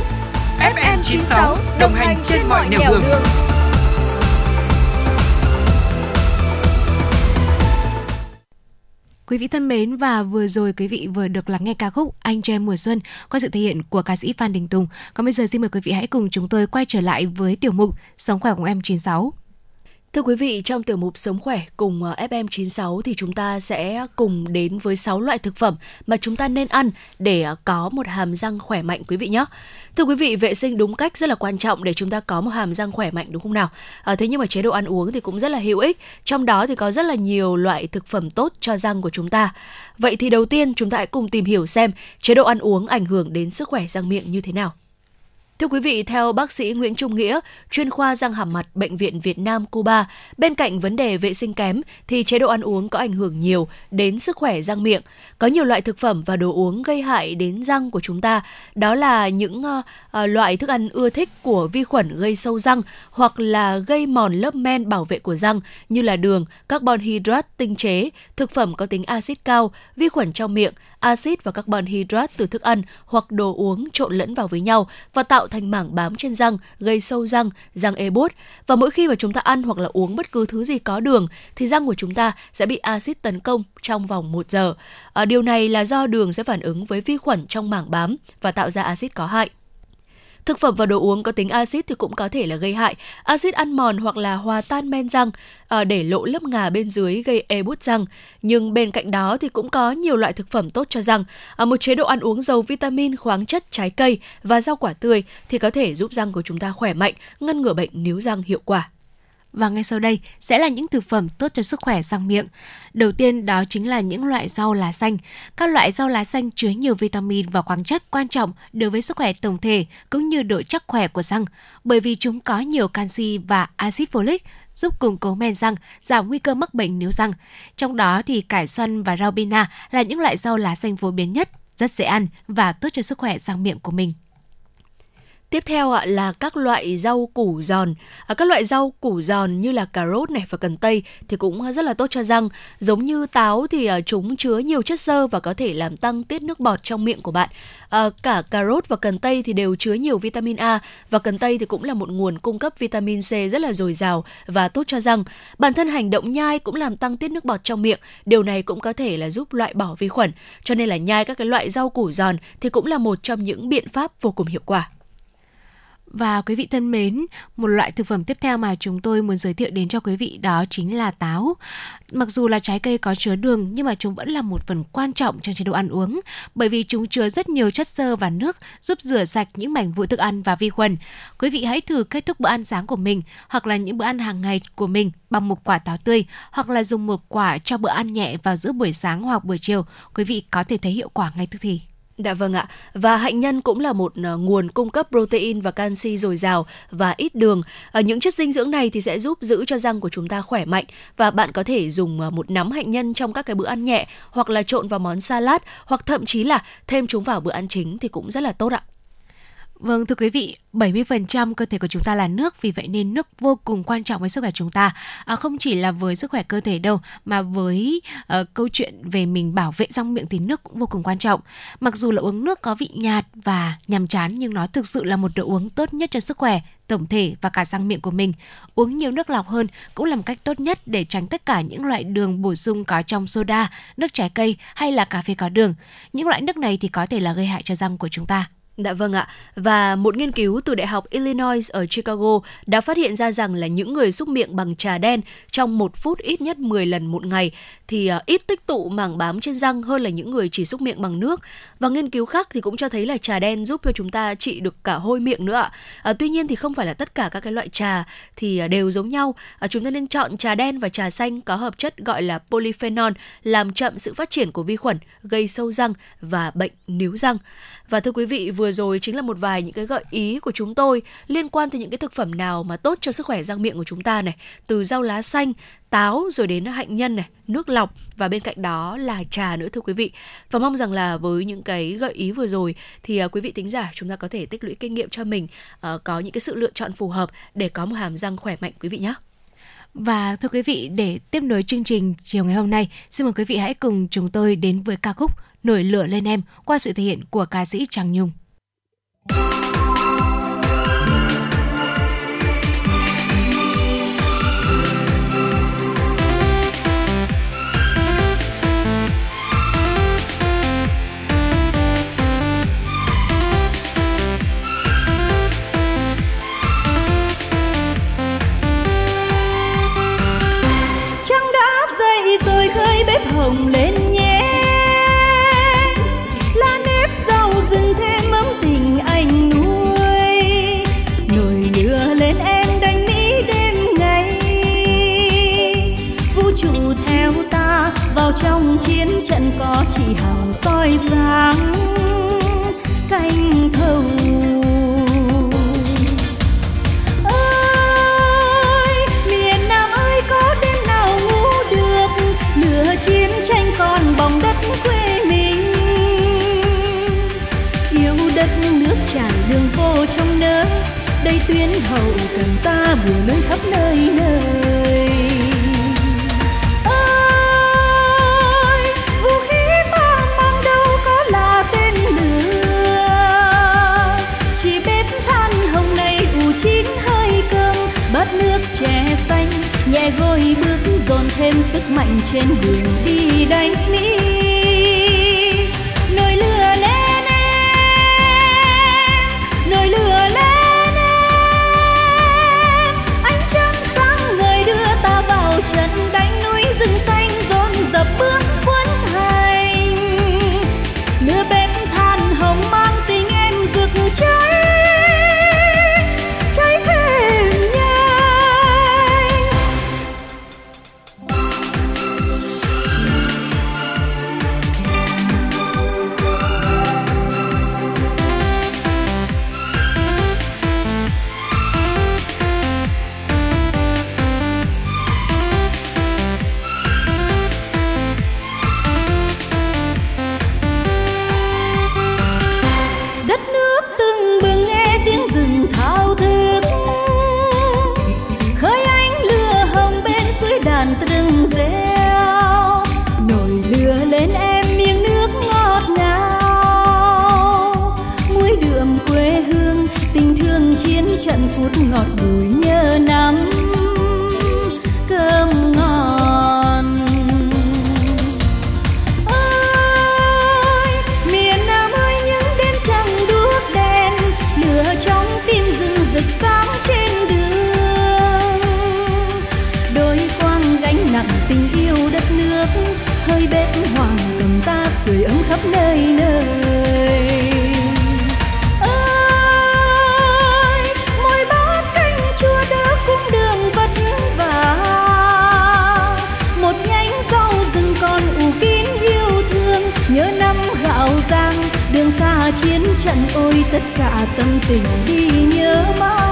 S1: FM 96 đồng hành trên mọi nẻo đường.
S2: Quý vị thân mến và vừa rồi quý vị vừa được lắng nghe ca khúc Anh cho em mùa xuân qua sự thể hiện của ca sĩ Phan Đình Tùng. Còn bây giờ xin mời quý vị hãy cùng chúng tôi quay trở lại với tiểu mục Sống khỏe của em 96.
S3: Thưa quý vị, trong tiểu mục Sống khỏe cùng ờ, FM96 thì chúng ta sẽ cùng đến với 6 loại thực phẩm mà chúng ta nên ăn để ờ, có một hàm răng khỏe mạnh quý vị nhé. Thưa quý vị, vệ sinh đúng cách rất là quan trọng để chúng ta có một hàm răng khỏe mạnh đúng không nào? À, thế nhưng mà chế độ ăn uống thì cũng rất là hữu ích. Trong đó thì có rất là nhiều loại thực phẩm tốt cho răng của chúng ta. Vậy thì đầu tiên chúng ta hãy cùng tìm hiểu xem chế độ ăn uống ảnh hưởng đến sức khỏe răng miệng như thế nào. Thưa quý vị, theo bác sĩ Nguyễn Trung Nghĩa, chuyên khoa răng hàm mặt Bệnh viện Việt Nam Cuba, bên cạnh vấn đề vệ sinh kém thì chế độ ăn uống có ảnh hưởng nhiều đến sức khỏe răng miệng. Có nhiều loại thực phẩm và đồ uống gây hại đến răng của chúng ta, đó là những uh, uh, loại thức ăn ưa thích của vi khuẩn gây sâu răng hoặc là gây mòn lớp men bảo vệ của răng như là đường, carbon hydrate tinh chế, thực phẩm có tính axit cao, vi khuẩn trong miệng, axit và carbon hydrate từ thức ăn hoặc đồ uống trộn lẫn vào với nhau và tạo thành mảng bám trên răng, gây sâu răng, răng e ê bốt. Và mỗi khi mà chúng ta ăn hoặc là uống bất cứ thứ gì có đường thì răng của chúng ta sẽ bị axit tấn công trong vòng 1 giờ. À, điều này là do đường sẽ phản ứng với vi khuẩn trong mảng bám và tạo ra axit có hại. Thực phẩm và đồ uống có tính axit thì cũng có thể là gây hại. Axit ăn mòn hoặc là hòa tan men răng à, để lộ lớp ngà bên dưới gây ê bút răng. Nhưng bên cạnh đó thì cũng có nhiều loại thực phẩm tốt cho răng. À, một chế độ ăn uống giàu vitamin, khoáng chất, trái cây và rau quả tươi thì có thể giúp răng của chúng ta khỏe mạnh, ngăn ngừa bệnh níu răng hiệu quả.
S2: Và ngay sau đây sẽ là những thực phẩm tốt cho sức khỏe răng miệng. Đầu tiên đó chính là những loại rau lá xanh. Các loại rau lá xanh chứa nhiều vitamin và khoáng chất quan trọng đối với sức khỏe tổng thể cũng như độ chắc khỏe của răng, bởi vì chúng có nhiều canxi và axit folic giúp củng cố men răng, giảm nguy cơ mắc bệnh níu răng. Trong đó thì cải xoăn và rau bina là những loại rau lá xanh phổ biến nhất, rất dễ ăn và tốt cho sức khỏe răng miệng của mình.
S3: Tiếp theo ạ, là các loại rau củ giòn. À, các loại rau củ giòn như là cà rốt này và cần tây thì cũng rất là tốt cho răng. Giống như táo thì à, chúng chứa nhiều chất xơ và có thể làm tăng tiết nước bọt trong miệng của bạn. À, cả cà rốt và cần tây thì đều chứa nhiều vitamin A và cần tây thì cũng là một nguồn cung cấp vitamin C rất là dồi dào và tốt cho răng. Bản thân hành động nhai cũng làm tăng tiết nước bọt trong miệng. Điều này cũng có thể là giúp loại bỏ vi khuẩn. Cho nên là nhai các cái loại rau củ giòn thì cũng là một trong những biện pháp vô cùng hiệu quả.
S2: Và quý vị thân mến, một loại thực phẩm tiếp theo mà chúng tôi muốn giới thiệu đến cho quý vị đó chính là táo. Mặc dù là trái cây có chứa đường nhưng mà chúng vẫn là một phần quan trọng trong chế độ ăn uống bởi vì chúng chứa rất nhiều chất xơ và nước giúp rửa sạch những mảnh vụn thức ăn và vi khuẩn. Quý vị hãy thử kết thúc bữa ăn sáng của mình hoặc là những bữa ăn hàng ngày của mình bằng một quả táo tươi hoặc là dùng một quả cho bữa ăn nhẹ vào giữa buổi sáng hoặc buổi chiều. Quý vị có thể thấy hiệu quả ngay tức thì.
S3: Dạ vâng ạ. Và hạnh nhân cũng là một ờ, nguồn cung cấp protein và canxi dồi dào và ít đường. Uh, những chất dinh dưỡng này thì sẽ giúp giữ cho răng của chúng ta khỏe mạnh và bạn có thể dùng ờ, một nắm hạnh nhân trong các cái bữa ăn nhẹ hoặc là trộn vào món salad hoặc thậm chí là thêm chúng vào bữa ăn chính thì cũng rất là tốt ạ.
S2: Vâng thưa quý vị, 70% cơ thể của chúng ta là nước, vì vậy nên nước vô cùng quan trọng với sức khỏe chúng ta. À, không chỉ là với sức khỏe cơ thể đâu, mà với uh, câu chuyện về mình bảo vệ răng miệng thì nước cũng vô cùng quan trọng. Mặc dù là uống nước có vị nhạt và nhàm chán nhưng nó thực sự là một đồ uống tốt nhất cho sức khỏe tổng thể và cả răng miệng của mình. Uống nhiều nước lọc hơn cũng là một cách tốt nhất để tránh tất cả những loại đường bổ sung có trong soda, nước trái cây hay là cà phê có đường. Những loại nước này thì có thể là gây hại cho răng của chúng ta.
S3: Dạ vâng ạ. Và một nghiên cứu từ Đại học Illinois ở Chicago đã phát hiện ra rằng là những người xúc miệng bằng trà đen trong một phút ít nhất 10 lần một ngày thì ờ, ít tích tụ mảng bám trên răng hơn là những người chỉ xúc miệng bằng nước. Và nghiên cứu khác thì cũng cho thấy là trà đen giúp cho chúng ta trị được cả hôi miệng nữa ạ. À, tuy nhiên thì không phải là tất cả các cái loại trà thì ờ, đều giống nhau. À, chúng ta nên chọn trà đen và trà xanh có hợp chất gọi là polyphenol làm chậm sự phát triển của vi khuẩn, gây sâu răng và bệnh níu răng. Và thưa quý vị, vừa rồi chính là một vài những cái gợi ý của chúng tôi liên quan tới những cái thực phẩm nào mà tốt cho sức khỏe răng miệng của chúng ta này, từ rau lá xanh, táo rồi đến hạnh nhân này, nước lọc và bên cạnh đó là trà nữa thưa quý vị. Và mong rằng là với những cái gợi ý vừa rồi thì uh, quý vị tính giả chúng ta có thể tích lũy kinh nghiệm cho mình uh, có những cái sự lựa chọn phù hợp để có một hàm răng khỏe mạnh quý vị nhé.
S2: Và thưa quý vị, để tiếp nối chương trình chiều ngày hôm nay, xin mời quý vị hãy cùng chúng tôi đến với ca khúc Nổi lửa lên em qua sự thể hiện của ca sĩ Trang Nhung.
S11: Có chỉ hằng soi sáng canh thâu. Ơi, miền nam ơi, có đêm nào ngủ được? Lửa chiến tranh còn bóng đất quê mình. Yêu đất nước trải đường vô trong nỡ đây tuyến hậu cần ta bừa nơi khắp nơi nơi. Thêm sức mạnh trên đường đi đánh mỹ lên em miếng nước ngọt ngào. Muối đượm quê hương, tình thương chiến trận phút ngọt bùi nhớ nào tất cả tâm tình đi nhớ mãi.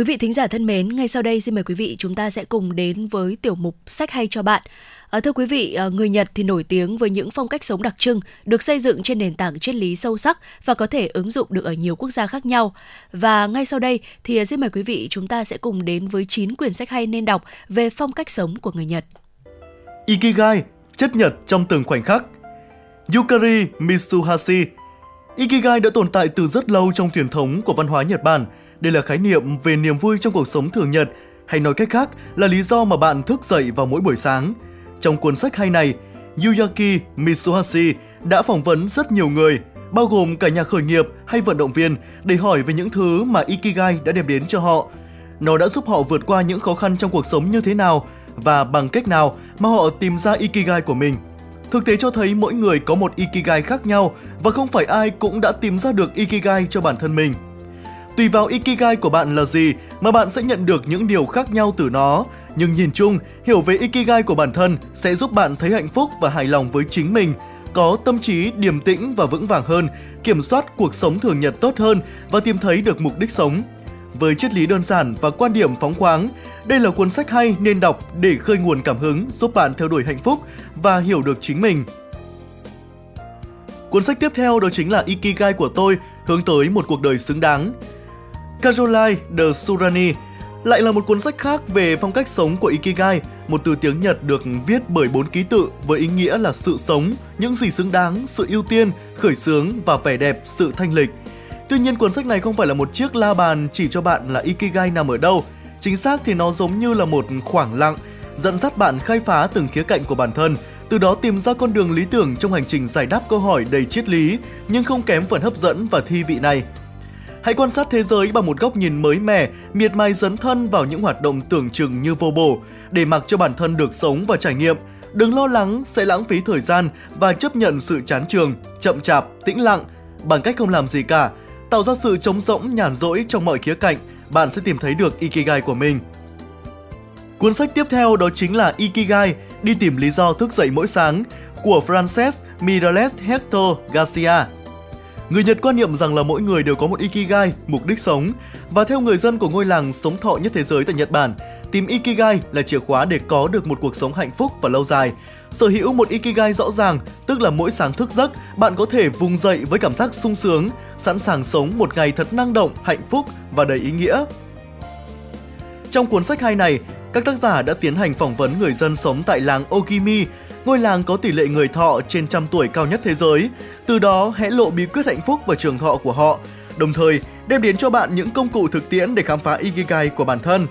S4: Quý vị thính giả thân mến, ngay sau đây xin mời quý vị chúng ta sẽ cùng đến với tiểu mục sách hay cho bạn. À, thưa quý vị, à, người Nhật thì nổi tiếng với những phong cách sống đặc trưng, được xây dựng trên nền tảng triết lý sâu sắc và có thể ứng dụng được ở nhiều quốc gia khác nhau. Và ngay sau đây thì à, xin mời quý vị chúng ta sẽ cùng đến với 9 quyển sách hay nên đọc về phong cách sống của người Nhật.
S12: Ikigai, chất nhật trong từng khoảnh khắc. Yukari Mitsuhashi Ikigai đã tồn tại từ rất lâu trong truyền thống của văn hóa Nhật Bản. Đây là khái niệm về niềm vui trong cuộc sống thường nhật, hay nói cách khác là lý do mà bạn thức dậy vào mỗi buổi sáng. Trong cuốn sách hay này, Yuyaki Mitsuhashi đã phỏng vấn rất nhiều người, bao gồm cả nhà khởi nghiệp hay vận động viên để hỏi về những thứ mà Ikigai đã đem đến cho họ. Nó đã giúp họ vượt qua những khó khăn trong cuộc sống như thế nào và bằng cách nào mà họ tìm ra Ikigai của mình. Thực tế cho thấy mỗi người có một Ikigai khác nhau và không phải ai cũng đã tìm ra được Ikigai cho bản thân mình. Tùy vào Ikigai của bạn là gì mà bạn sẽ nhận được những điều khác nhau từ nó. Nhưng nhìn chung, hiểu về Ikigai của bản thân sẽ giúp bạn thấy hạnh phúc và hài lòng với chính mình, có tâm trí điềm tĩnh và vững vàng hơn, kiểm soát cuộc sống thường nhật tốt hơn và tìm thấy được mục đích sống. Với triết lý đơn giản và quan điểm phóng khoáng, đây là cuốn sách hay nên đọc để khơi nguồn cảm hứng giúp bạn theo đuổi hạnh phúc và hiểu được chính mình. Cuốn sách tiếp theo đó chính là Ikigai của tôi, hướng tới một cuộc đời xứng đáng. Kajolai de Surani lại là một cuốn sách khác về phong cách sống của Ikigai, một từ tiếng Nhật được viết bởi bốn ký tự với ý nghĩa là sự sống, những gì xứng đáng, sự ưu tiên, khởi sướng và vẻ đẹp, sự thanh lịch. Tuy nhiên cuốn sách này không phải là một chiếc la bàn chỉ cho bạn là Ikigai nằm ở đâu. Chính xác thì nó giống như là một khoảng lặng, dẫn dắt bạn khai phá từng khía cạnh của bản thân, từ đó tìm ra con đường lý tưởng trong hành trình giải đáp câu hỏi đầy triết lý, nhưng không kém phần hấp dẫn và thi vị này. Hãy quan sát thế giới bằng một góc nhìn mới mẻ, miệt mài dấn thân vào những hoạt động tưởng chừng như vô bổ, để mặc cho bản thân được sống và trải nghiệm. Đừng lo lắng sẽ lãng phí thời gian và chấp nhận sự chán trường, chậm chạp, tĩnh lặng. Bằng cách không làm gì cả, tạo ra sự trống rỗng nhàn rỗi trong mọi khía cạnh, bạn sẽ tìm thấy được Ikigai của mình. Cuốn sách tiếp theo đó chính là Ikigai, đi tìm lý do thức dậy mỗi sáng của Frances Miralles Hector Garcia. Người Nhật quan niệm rằng là mỗi người đều có một Ikigai, mục đích sống và theo người dân của ngôi làng sống thọ nhất thế giới tại Nhật Bản, tìm Ikigai là chìa khóa để có được một cuộc sống hạnh phúc và lâu dài. Sở hữu một Ikigai rõ ràng, tức là mỗi sáng thức giấc, bạn có thể vùng dậy với cảm giác sung sướng, sẵn sàng sống một ngày thật năng động, hạnh phúc và đầy ý nghĩa. Trong cuốn sách hay này, các tác giả đã tiến hành phỏng vấn người dân sống tại làng Okimi, ngôi làng có tỷ lệ người thọ trên trăm tuổi cao nhất thế giới, từ đó hé lộ bí quyết hạnh phúc và trường thọ của họ, đồng thời đem đến cho bạn những công cụ thực tiễn để khám phá Ikigai của bản thân.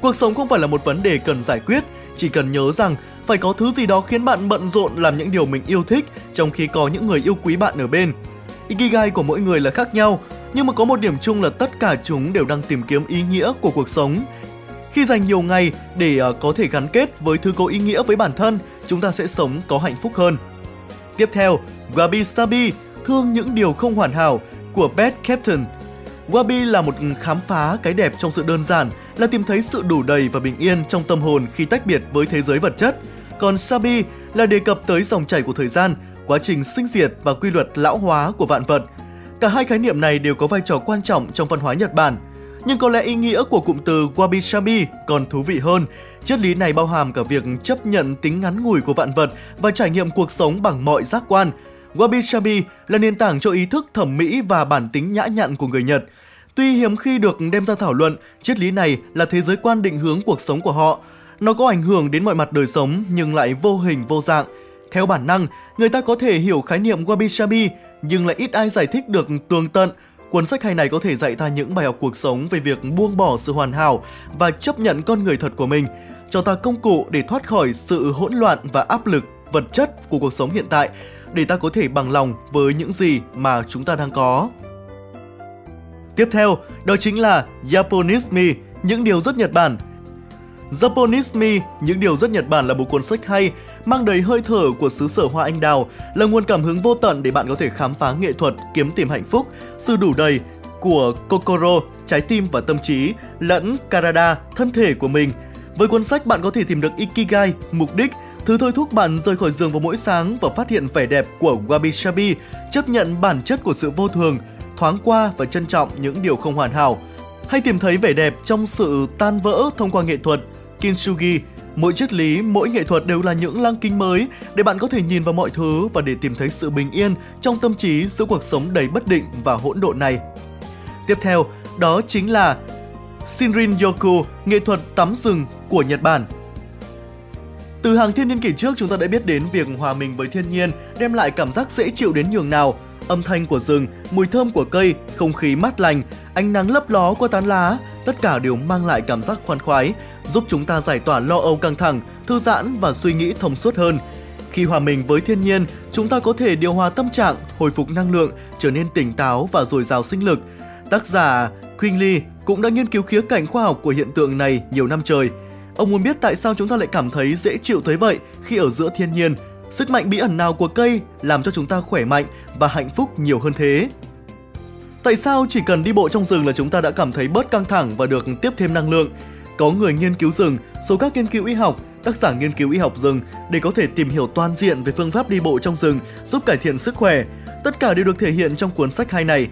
S12: Cuộc sống không phải là một vấn đề cần giải quyết, chỉ cần nhớ rằng phải có thứ gì đó khiến bạn bận rộn làm những điều mình yêu thích trong khi có những người yêu quý bạn ở bên. Ikigai của mỗi người là khác nhau, nhưng mà có một điểm chung là tất cả chúng đều đang tìm kiếm ý nghĩa của cuộc sống. Khi dành nhiều ngày để ờ, có thể gắn kết với thứ có ý nghĩa với bản thân, chúng ta sẽ sống có hạnh phúc hơn. Tiếp theo, Wabi Sabi, thương những điều không hoàn hảo của Beth Captain. Wabi là một khám phá cái đẹp trong sự đơn giản, là tìm thấy sự đủ đầy và bình yên trong tâm hồn khi tách biệt với thế giới vật chất. Còn Sabi là đề cập tới dòng chảy của thời gian, quá trình sinh diệt và quy luật lão hóa của vạn vật. Cả hai khái niệm này đều có vai trò quan trọng trong văn hóa Nhật Bản. Nhưng có lẽ ý nghĩa của cụm từ wabi sabi còn thú vị hơn. Triết lý này bao hàm cả việc chấp nhận tính ngắn ngủi của vạn vật và trải nghiệm cuộc sống bằng mọi giác quan. Wabi sabi là nền tảng cho ý thức thẩm mỹ và bản tính nhã nhặn của người Nhật. Tuy hiếm khi được đem ra thảo luận, triết lý này là thế giới quan định hướng cuộc sống của họ. Nó có ảnh hưởng đến mọi mặt đời sống nhưng lại vô hình vô dạng. Theo bản năng, người ta có thể hiểu khái niệm wabi sabi nhưng lại ít ai giải thích được tường tận. Cuốn sách hay này có thể dạy ta những bài học cuộc sống về việc buông bỏ sự hoàn hảo và chấp nhận con người thật của mình, cho ta công cụ để thoát khỏi sự hỗn loạn và áp lực vật chất của cuộc sống hiện tại để ta có thể bằng lòng với những gì mà chúng ta đang có. Tiếp theo, đó chính là Japonisme, những điều rất Nhật Bản. Japanese Me, những điều rất Nhật Bản là một cuốn sách hay, mang đầy hơi thở của xứ sở hoa anh đào, là nguồn cảm hứng vô tận để bạn có thể khám phá nghệ thuật, kiếm tìm hạnh phúc, sự đủ đầy của Kokoro, trái tim và tâm trí, lẫn Karada, thân thể của mình. Với cuốn sách bạn có thể tìm được Ikigai, mục đích, thứ thôi thúc bạn rời khỏi giường vào mỗi sáng và phát hiện vẻ đẹp của Wabi Sabi, chấp nhận bản chất của sự vô thường, thoáng qua và trân trọng những điều không hoàn hảo. Hay tìm thấy vẻ đẹp trong sự tan vỡ thông qua nghệ thuật, Kintsugi, mỗi triết lý, mỗi nghệ thuật đều là những lăng kính mới để bạn có thể nhìn vào mọi thứ và để tìm thấy sự bình yên trong tâm trí giữa cuộc sống đầy bất định và hỗn độn này. Tiếp theo, đó chính là Shinrin Yoku, nghệ thuật tắm rừng của Nhật Bản. Từ hàng thiên niên kỷ trước chúng ta đã biết đến việc hòa mình với thiên nhiên đem lại cảm giác dễ chịu đến nhường nào. Âm thanh của rừng, mùi thơm của cây, không khí mát lành, ánh nắng lấp ló qua tán lá, tất cả đều mang lại cảm giác khoan khoái, giúp chúng ta giải tỏa lo âu căng thẳng, thư giãn và suy nghĩ thông suốt hơn. Khi hòa mình với thiên nhiên, chúng ta có thể điều hòa tâm trạng, hồi phục năng lượng, trở nên tỉnh táo và dồi dào sinh lực. Tác giả Queen Lee cũng đã nghiên cứu khía cạnh khoa học của hiện tượng này nhiều năm trời. Ông muốn biết tại sao chúng ta lại cảm thấy dễ chịu thế vậy khi ở giữa thiên nhiên. Sức mạnh bí ẩn nào của cây làm cho chúng ta khỏe mạnh và hạnh phúc nhiều hơn thế? Tại sao chỉ cần đi bộ trong rừng là chúng ta đã cảm thấy bớt căng thẳng và được tiếp thêm năng lượng? Có người nghiên cứu rừng, số các nghiên cứu y học, tác giả nghiên cứu y học rừng để có thể tìm hiểu toàn diện về phương pháp đi bộ trong rừng giúp cải thiện sức khỏe. Tất cả đều được thể hiện trong cuốn sách hay này.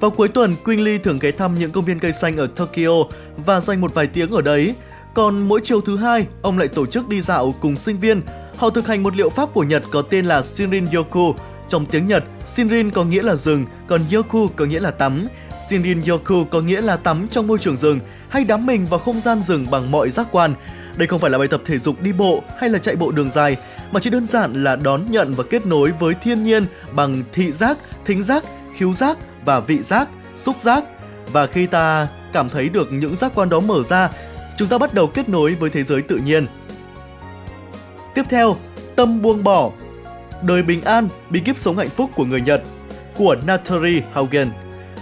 S12: Vào cuối tuần, Queen thường ghé thăm những công viên cây xanh ở Tokyo và dành một vài tiếng ở đấy. Còn mỗi chiều thứ hai, ông lại tổ chức đi dạo cùng sinh viên. Họ thực hành một liệu pháp của Nhật có tên là Shinrin Yoku. Trong tiếng Nhật, Shinrin có nghĩa là rừng, còn Yoku có nghĩa là tắm. Shinrin Yoku có nghĩa là tắm trong môi trường rừng hay đắm mình vào không gian rừng bằng mọi giác quan. Đây không phải là bài tập thể dục đi bộ hay là chạy bộ đường dài, mà chỉ đơn giản là đón nhận và kết nối với thiên nhiên bằng thị giác, thính giác, khiếu giác và vị giác, xúc giác. Và khi ta cảm thấy được những giác quan đó mở ra, chúng ta bắt đầu kết nối với thế giới tự nhiên. Tiếp theo, tâm buông bỏ. Đời bình an, bí kíp sống hạnh phúc của người Nhật của Natori Haugen.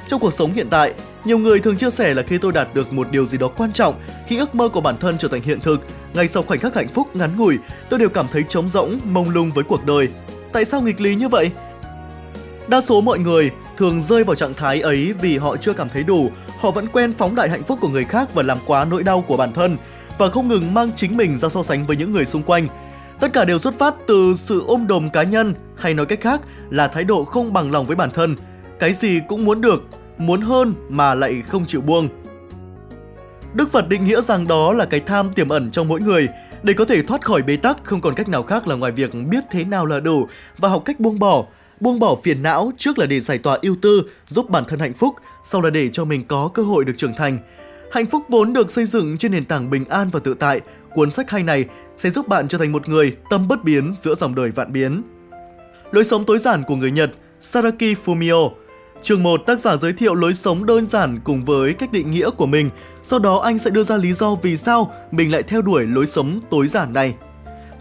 S12: Trong cuộc sống hiện tại, nhiều người thường chia sẻ là khi tôi đạt được một điều gì đó quan trọng, khi ước mơ của bản thân trở thành hiện thực, ngay sau khoảnh khắc hạnh phúc ngắn ngủi, tôi đều cảm thấy trống rỗng, mông lung với cuộc đời. Tại sao nghịch lý như vậy? Đa số mọi người thường rơi vào trạng thái ấy vì họ chưa cảm thấy đủ, họ vẫn quen phóng đại hạnh phúc của người khác và làm quá nỗi đau của bản thân và không ngừng mang chính mình ra so sánh với những người xung quanh. Tất cả đều xuất phát từ sự ôm đồm cá nhân hay nói cách khác là thái độ không bằng lòng với bản thân. Cái gì cũng muốn được, muốn hơn mà lại không chịu buông. Đức Phật định nghĩa rằng đó là cái tham tiềm ẩn trong mỗi người. Để có thể thoát khỏi bế tắc không còn cách nào khác là ngoài việc biết thế nào là đủ và học cách buông bỏ. Buông bỏ phiền não trước là để giải tỏa ưu tư, giúp bản thân hạnh phúc, sau là để cho mình có cơ hội được trưởng thành. Hạnh phúc vốn được xây dựng trên nền tảng bình an và tự tại. Cuốn sách hay này sẽ giúp bạn trở thành một người tâm bất biến giữa dòng đời vạn biến. Lối sống tối giản của người Nhật Saraki Fumio Chương 1, tác giả giới thiệu lối sống đơn giản cùng với cách định nghĩa của mình. Sau đó anh sẽ đưa ra lý do vì sao mình lại theo đuổi lối sống tối giản này.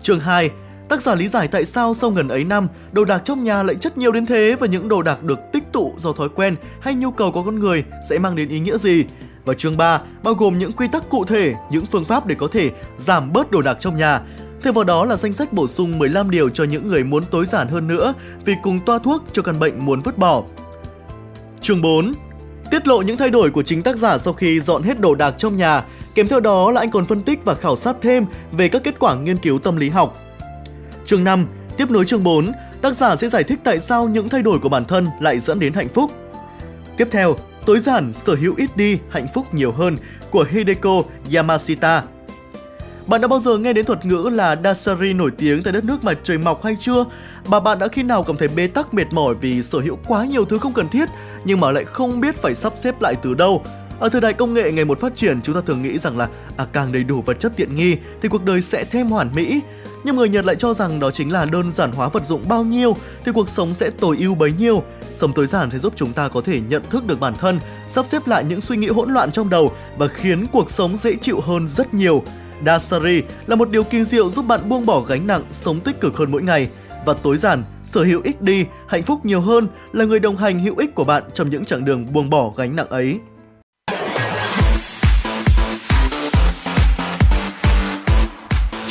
S12: Chương 2, tác giả lý giải tại sao sau gần ấy năm, đồ đạc trong nhà lại chất nhiều đến thế và những đồ đạc được tích tụ do thói quen hay nhu cầu của con người sẽ mang đến ý nghĩa gì. Và chương 3 bao gồm những quy tắc cụ thể, những phương pháp để có thể giảm bớt đồ đạc trong nhà. Thêm vào đó là danh sách bổ sung 15 điều cho những người muốn tối giản hơn nữa vì cùng toa thuốc cho căn bệnh muốn vứt bỏ. Chương 4 Tiết lộ những thay đổi của chính tác giả sau khi dọn hết đồ đạc trong nhà, kèm theo đó là anh còn phân tích và khảo sát thêm về các kết quả nghiên cứu tâm lý học. Chương 5 Tiếp nối chương 4, tác giả sẽ giải thích tại sao những thay đổi của bản thân lại dẫn đến hạnh phúc. Tiếp theo, tối giản, sở hữu ít đi, hạnh phúc nhiều hơn của Hideko Yamashita. Bạn đã bao giờ nghe đến thuật ngữ là Dasari nổi tiếng tại đất nước mặt trời mọc hay chưa? Bà bạn đã khi nào cảm thấy bế tắc mệt mỏi vì sở hữu quá nhiều thứ không cần thiết nhưng mà lại không biết phải sắp xếp lại từ đâu? Ở thời đại công nghệ ngày một phát triển, chúng ta thường nghĩ rằng là à, càng đầy đủ vật chất tiện nghi thì cuộc đời sẽ thêm hoàn mỹ. Nhưng người Nhật lại cho rằng đó chính là đơn giản hóa vật dụng bao nhiêu thì cuộc sống sẽ tối ưu bấy nhiêu. Sống tối giản sẽ giúp chúng ta có thể nhận thức được bản thân, sắp xếp lại những suy nghĩ hỗn loạn trong đầu và khiến cuộc sống dễ chịu hơn rất nhiều. Dasari là một điều kỳ diệu giúp bạn buông bỏ gánh nặng, sống tích cực hơn mỗi ngày. Và tối giản, sở hữu ích đi, hạnh phúc nhiều hơn là người đồng hành hữu ích của bạn trong những chặng đường buông bỏ gánh nặng ấy.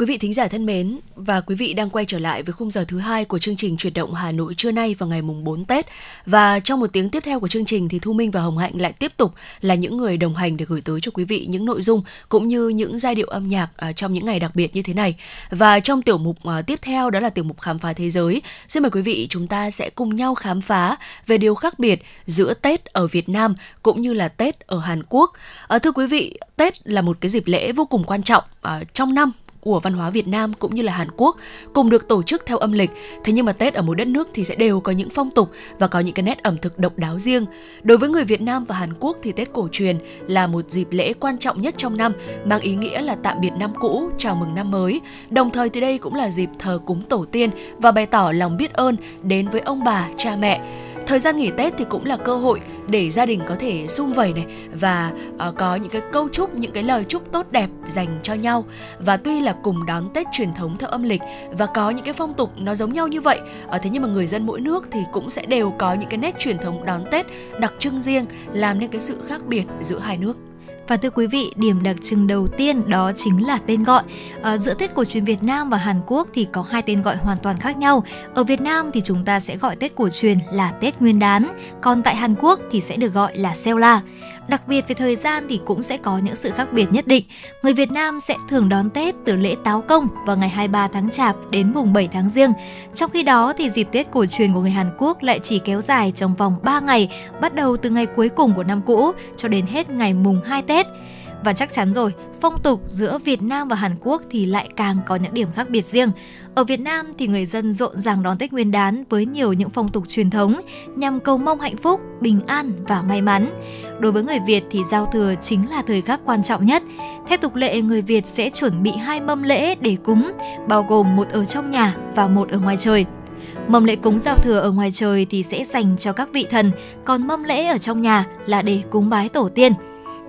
S3: Quý vị thính giả thân mến, và quý vị đang quay trở lại với khung giờ thứ hai của chương trình chuyển động Hà Nội trưa nay vào ngày mùng 4 Tết. Và trong một tiếng tiếp theo của chương trình thì Thu Minh và Hồng Hạnh lại tiếp tục là những người đồng hành để gửi tới cho quý vị những nội dung cũng như những giai điệu âm nhạc à, trong những ngày đặc biệt như thế này. Và trong tiểu mục à, tiếp theo đó là tiểu mục khám phá thế giới. Xin mời quý vị chúng ta sẽ cùng nhau khám phá về điều khác biệt giữa Tết ở Việt Nam cũng như là Tết ở Hàn Quốc. À, thưa quý vị, Tết là một cái dịp lễ vô cùng quan trọng trong năm của văn hóa Việt Nam cũng như là Hàn Quốc cùng được tổ chức theo âm lịch. Thế nhưng mà Tết ở mỗi đất nước thì sẽ đều có những phong tục và có những cái nét ẩm thực độc đáo riêng. Đối với người Việt Nam và Hàn Quốc thì Tết cổ truyền là một dịp lễ quan trọng nhất trong năm, mang ý nghĩa là tạm biệt năm cũ, chào mừng năm mới. Đồng thời thì đây cũng là dịp thờ cúng tổ tiên và bày tỏ lòng biết ơn đến với ông bà, cha mẹ. Thời gian nghỉ Tết thì cũng là cơ hội để gia đình có thể sum vầy này và uh, có những cái câu chúc, những cái lời chúc tốt đẹp dành cho nhau. Và tuy là cùng đón Tết truyền thống theo âm lịch và có những cái phong tục nó giống nhau như vậy, uh, thế nhưng mà người dân mỗi nước thì cũng sẽ đều có những cái nét truyền thống đón Tết đặc trưng riêng làm nên cái sự khác biệt giữa hai nước.
S13: Và thưa quý vị, điểm đặc trưng đầu tiên đó chính là tên gọi. À, giữa Tết cổ truyền Việt Nam và Hàn Quốc thì có hai tên gọi hoàn toàn khác nhau. Ở Việt Nam thì chúng ta sẽ gọi Tết cổ truyền là Tết Nguyên đán, còn tại Hàn Quốc thì sẽ được gọi là Seola. Đặc biệt về thời gian thì cũng sẽ có những sự khác biệt nhất định. Người Việt Nam sẽ thường đón Tết từ lễ Táo Công vào ngày 23 tháng Chạp đến mùng 7 tháng Giêng. Trong khi đó thì dịp Tết cổ truyền của người Hàn Quốc lại chỉ kéo dài trong vòng 3 ngày, bắt đầu từ ngày cuối cùng của năm cũ cho đến hết ngày mùng 2 Tết. Và chắc chắn rồi, phong tục giữa Việt Nam và Hàn Quốc thì lại càng có những điểm khác biệt riêng. Ở Việt Nam thì người dân rộn ràng đón Tết Nguyên đán với nhiều những phong tục truyền thống nhằm cầu mong hạnh phúc, bình an và may mắn. Đối với người Việt thì giao thừa chính là thời khắc quan trọng nhất. Theo tục lệ, người Việt sẽ chuẩn bị hai mâm lễ để cúng, bao gồm một ở trong nhà và một ở ngoài trời. Mâm lễ cúng giao thừa ở ngoài trời thì sẽ dành cho các vị thần, còn mâm lễ ở trong nhà là để cúng bái tổ tiên.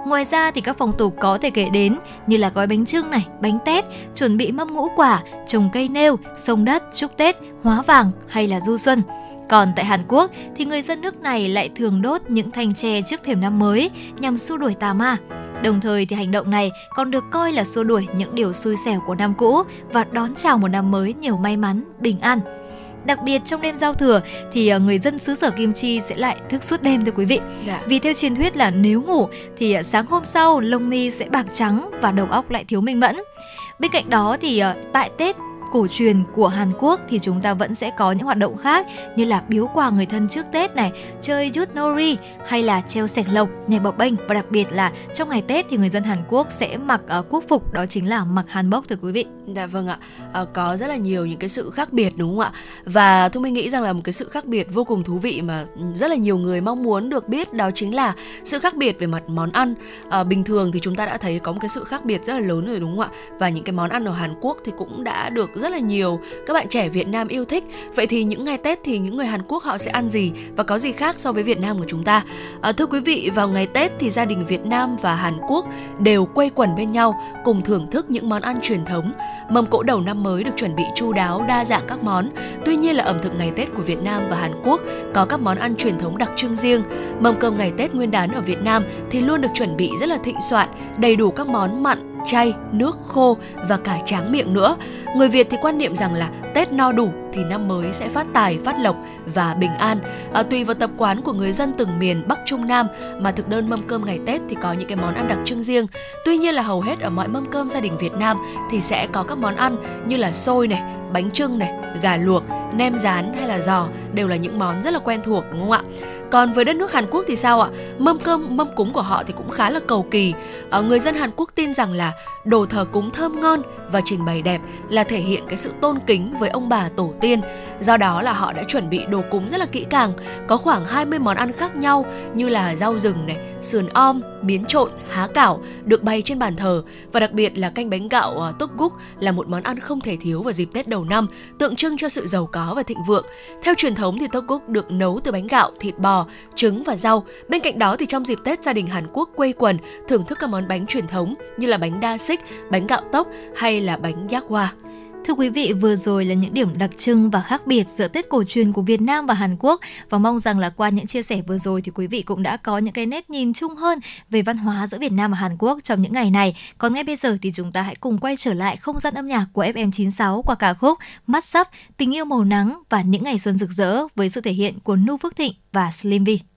S13: Ngoài ra thì các phong tục có thể kể đến như là gói bánh trưng này, bánh tét, chuẩn bị mâm ngũ quả, trồng cây nêu, sông đất, chúc Tết, hóa vàng hay là du xuân. Còn tại Hàn Quốc thì người dân nước này lại thường đốt những thanh tre trước thềm năm mới nhằm xua đuổi tà ma. Đồng thời thì hành động này còn được coi là xua đuổi những điều xui xẻo của năm cũ và đón chào một năm mới nhiều may mắn, bình an. Đặc biệt trong đêm giao thừa thì ờ, người dân xứ sở Kim Chi sẽ lại thức suốt đêm thưa quý vị.
S3: Dạ.
S13: Vì theo truyền thuyết là nếu ngủ thì ờ, sáng hôm sau lông mi sẽ bạc trắng và đầu óc lại thiếu minh mẫn. Bên cạnh đó thì ờ, tại Tết cổ truyền của Hàn Quốc thì chúng ta vẫn sẽ có những hoạt động khác như là biếu quà người thân trước Tết này, chơi jut nori hay là treo sẻng lộc, nhảy bập bênh và đặc biệt là trong ngày Tết thì người dân Hàn Quốc sẽ mặc uh, quốc phục đó chính là mặc hanbok thưa quý vị.
S3: Dạ vâng ạ, à, có rất là nhiều những cái sự khác biệt đúng không ạ? Và Thu Minh nghĩ rằng là một cái sự khác biệt vô cùng thú vị mà rất là nhiều người mong muốn được biết đó chính là sự khác biệt về mặt món ăn. À, bình thường thì chúng ta đã thấy có một cái sự khác biệt rất là lớn rồi đúng không ạ? Và những cái món ăn ở Hàn Quốc thì cũng đã được rất là nhiều các bạn trẻ Việt Nam yêu thích. Vậy thì những ngày Tết thì những người Hàn Quốc họ sẽ ăn gì và có gì khác so với Việt Nam của chúng ta? À, thưa quý vị, vào ngày Tết thì gia đình Việt Nam và Hàn Quốc đều quây quần bên nhau cùng thưởng thức những món ăn truyền thống. Mâm cỗ đầu năm mới được chuẩn bị chu đáo, đa dạng các món. Tuy nhiên là ẩm thực ngày Tết của Việt Nam và Hàn Quốc có các món ăn truyền thống đặc trưng riêng. Mâm cơm ngày Tết Nguyên đán ở Việt Nam thì luôn được chuẩn bị rất là thịnh soạn, đầy đủ các món mặn, chay, nước khô và cả tráng miệng nữa. Người Việt thì quan niệm rằng là Tết no đủ thì năm mới sẽ phát tài, phát lộc và bình an. À, tùy vào tập quán của người dân từng miền Bắc Trung Nam mà thực đơn mâm cơm ngày Tết thì có những cái món ăn đặc trưng riêng. Tuy nhiên là hầu hết ở mọi mâm cơm gia đình Việt Nam thì sẽ có các món ăn như là xôi này, bánh trưng này, gà luộc, nem rán hay là giò đều là những món rất là quen thuộc đúng không ạ? Còn với đất nước Hàn Quốc thì sao ạ? Mâm cơm, mâm cúng của họ thì cũng khá là cầu kỳ. Ờ, người dân Hàn Quốc tin rằng là đồ thờ cúng thơm ngon và trình bày đẹp là thể hiện cái sự tôn kính với ông bà tổ tiên. Do đó là họ đã chuẩn bị đồ cúng rất là kỹ càng, có khoảng 20 món ăn khác nhau như là rau rừng này, sườn om, miến trộn, há cảo được bày trên bàn thờ và đặc biệt là canh bánh gạo ờ, uh, tốc gúc là một món ăn không thể thiếu vào dịp Tết đầu năm, tượng trưng cho sự giàu có và thịnh vượng. Theo truyền thống thì tốc gúc được nấu từ bánh gạo, thịt bò, trứng và rau. Bên cạnh đó thì trong dịp Tết gia đình Hàn Quốc quây quần thưởng thức các món bánh truyền thống như là bánh đa xích, bánh gạo tốc hay là bánh giác hoa.
S14: Thưa quý vị, vừa rồi là những điểm đặc trưng và khác biệt giữa Tết cổ truyền của Việt Nam và Hàn Quốc và mong rằng là qua những chia sẻ vừa rồi thì quý vị cũng đã có những cái nét nhìn chung hơn về văn hóa giữa Việt Nam và Hàn Quốc trong những ngày này. Còn ngay bây giờ thì chúng ta hãy cùng quay trở lại không gian âm nhạc của FM96 qua ca khúc Mắt Sắp, Tình yêu màu nắng và những ngày xuân rực rỡ với sự thể hiện của Nu Phước Thịnh và Slim
S13: Vy.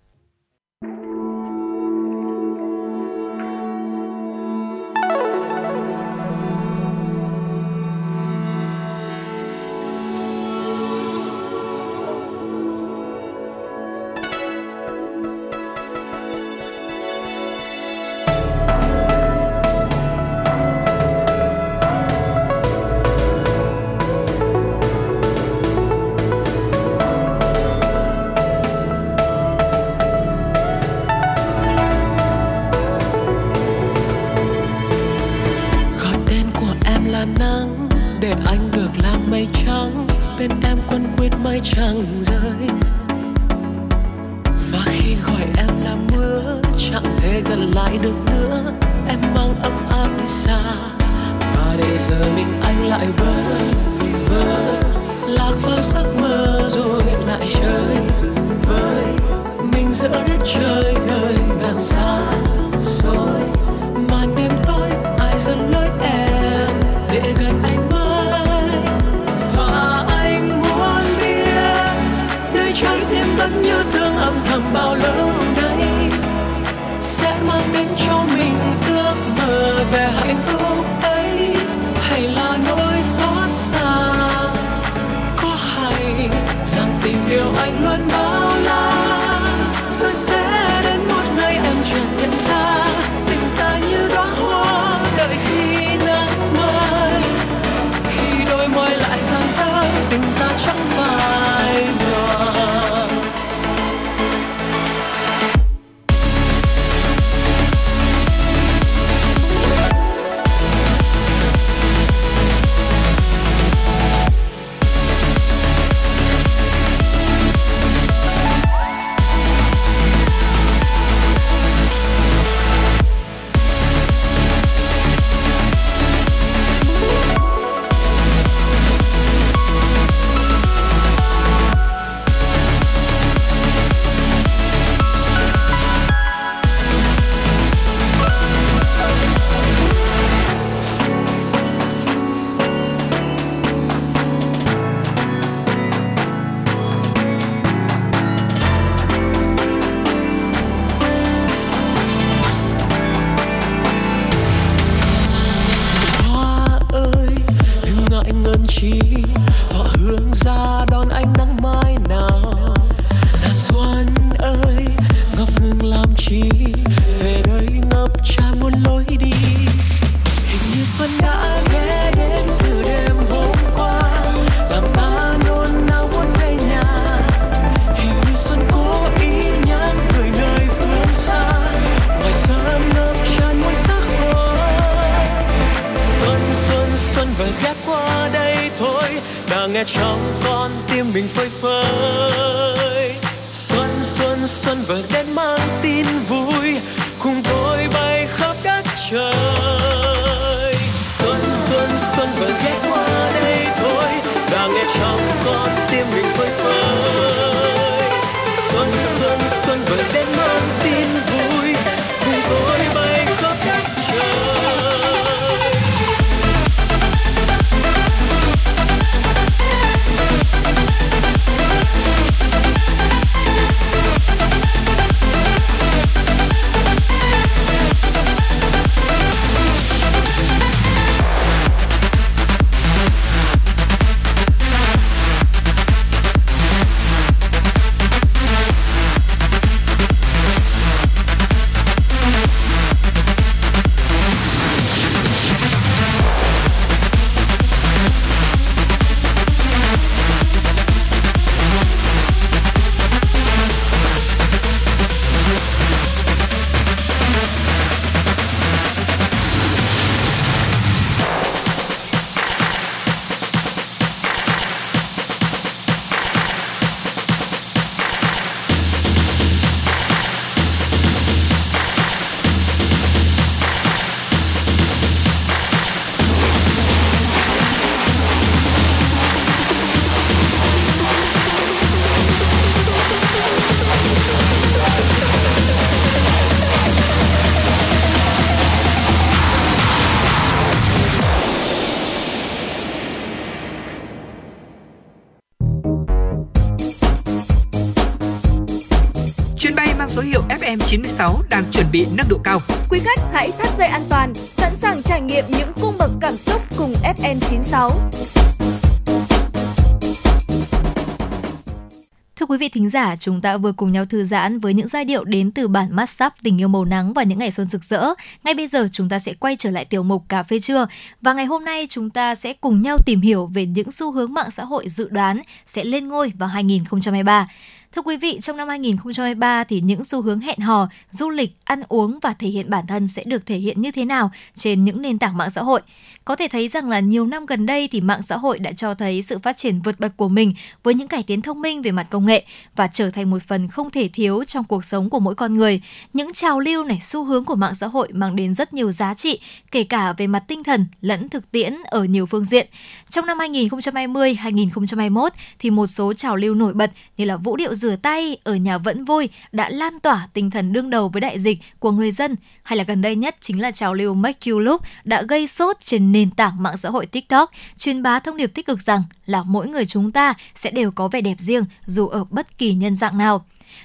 S13: Giả, chúng ta vừa cùng nhau thư giãn với những giai điệu đến từ bản mashup sắp tình yêu màu nắng và những ngày xuân rực rỡ. Ngay bây giờ chúng ta sẽ quay trở lại tiểu mục cà phê trưa và ngày hôm nay chúng ta sẽ cùng nhau tìm hiểu về những xu hướng mạng xã hội dự đoán sẽ lên ngôi vào 2023. Thưa quý vị, trong năm 2023 thì những xu hướng hẹn hò, du lịch, ăn uống và thể hiện bản thân sẽ được thể hiện như thế nào trên những nền tảng mạng xã hội? Có thể thấy rằng là nhiều năm gần đây thì mạng xã hội đã cho thấy sự phát triển vượt bậc của mình với những cải tiến thông minh về mặt công nghệ và trở thành một phần không thể thiếu trong cuộc sống của mỗi con người. Những trào lưu này, xu hướng của mạng xã hội mang đến rất nhiều giá trị, kể cả về mặt tinh thần lẫn thực tiễn ở nhiều phương diện. Trong năm 2020-2021 thì một số trào lưu nổi bật như là vũ điệu rửa tay ở nhà vẫn vui đã lan tỏa tinh thần đương đầu với đại dịch của người dân hay là gần đây nhất chính là trào lưu Make You Look đã gây sốt trên nền tảng mạng xã hội TikTok, truyền bá thông điệp tích cực rằng là mỗi người chúng ta sẽ đều có vẻ đẹp riêng dù ở bất kỳ nhân dạng nào.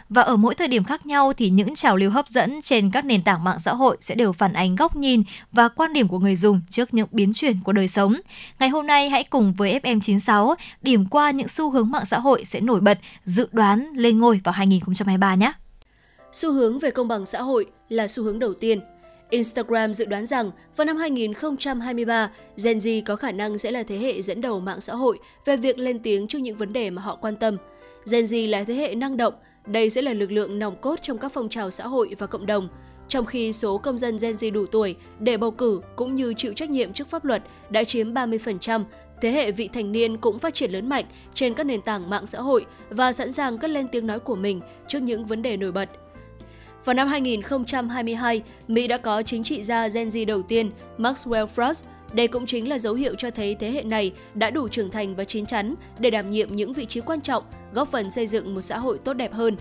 S13: Và ở mỗi thời điểm khác nhau thì những trào lưu hấp dẫn trên các nền tảng mạng xã hội sẽ đều phản ánh góc nhìn và quan điểm của người dùng trước những biến chuyển của đời sống. Ngày hôm nay hãy cùng với FM96 điểm qua những xu hướng mạng xã hội sẽ nổi bật, dự đoán lên ngôi vào 2023 nhé.
S3: Xu hướng về công bằng xã hội là xu hướng đầu tiên. Instagram dự đoán rằng vào năm 2023, Gen Z có khả năng sẽ là thế hệ dẫn đầu mạng xã hội về việc lên tiếng trước những vấn đề mà họ quan tâm. Gen Z là thế hệ năng động, đây sẽ là lực lượng nòng cốt trong các phong trào xã hội và cộng đồng. Trong khi số công dân Gen Z đủ tuổi để bầu cử cũng như chịu trách nhiệm trước pháp luật đã chiếm 30%, thế hệ vị thành niên cũng phát triển lớn mạnh trên các nền tảng mạng xã hội và sẵn sàng cất lên tiếng nói của mình trước những vấn đề nổi bật. Vào năm 2022, Mỹ đã có chính trị gia Gen Z đầu tiên, Maxwell Frost. Đây cũng chính là dấu hiệu cho thấy thế hệ này đã đủ trưởng thành và chín chắn để đảm nhiệm những vị trí quan trọng, góp phần xây dựng một xã hội tốt đẹp hơn.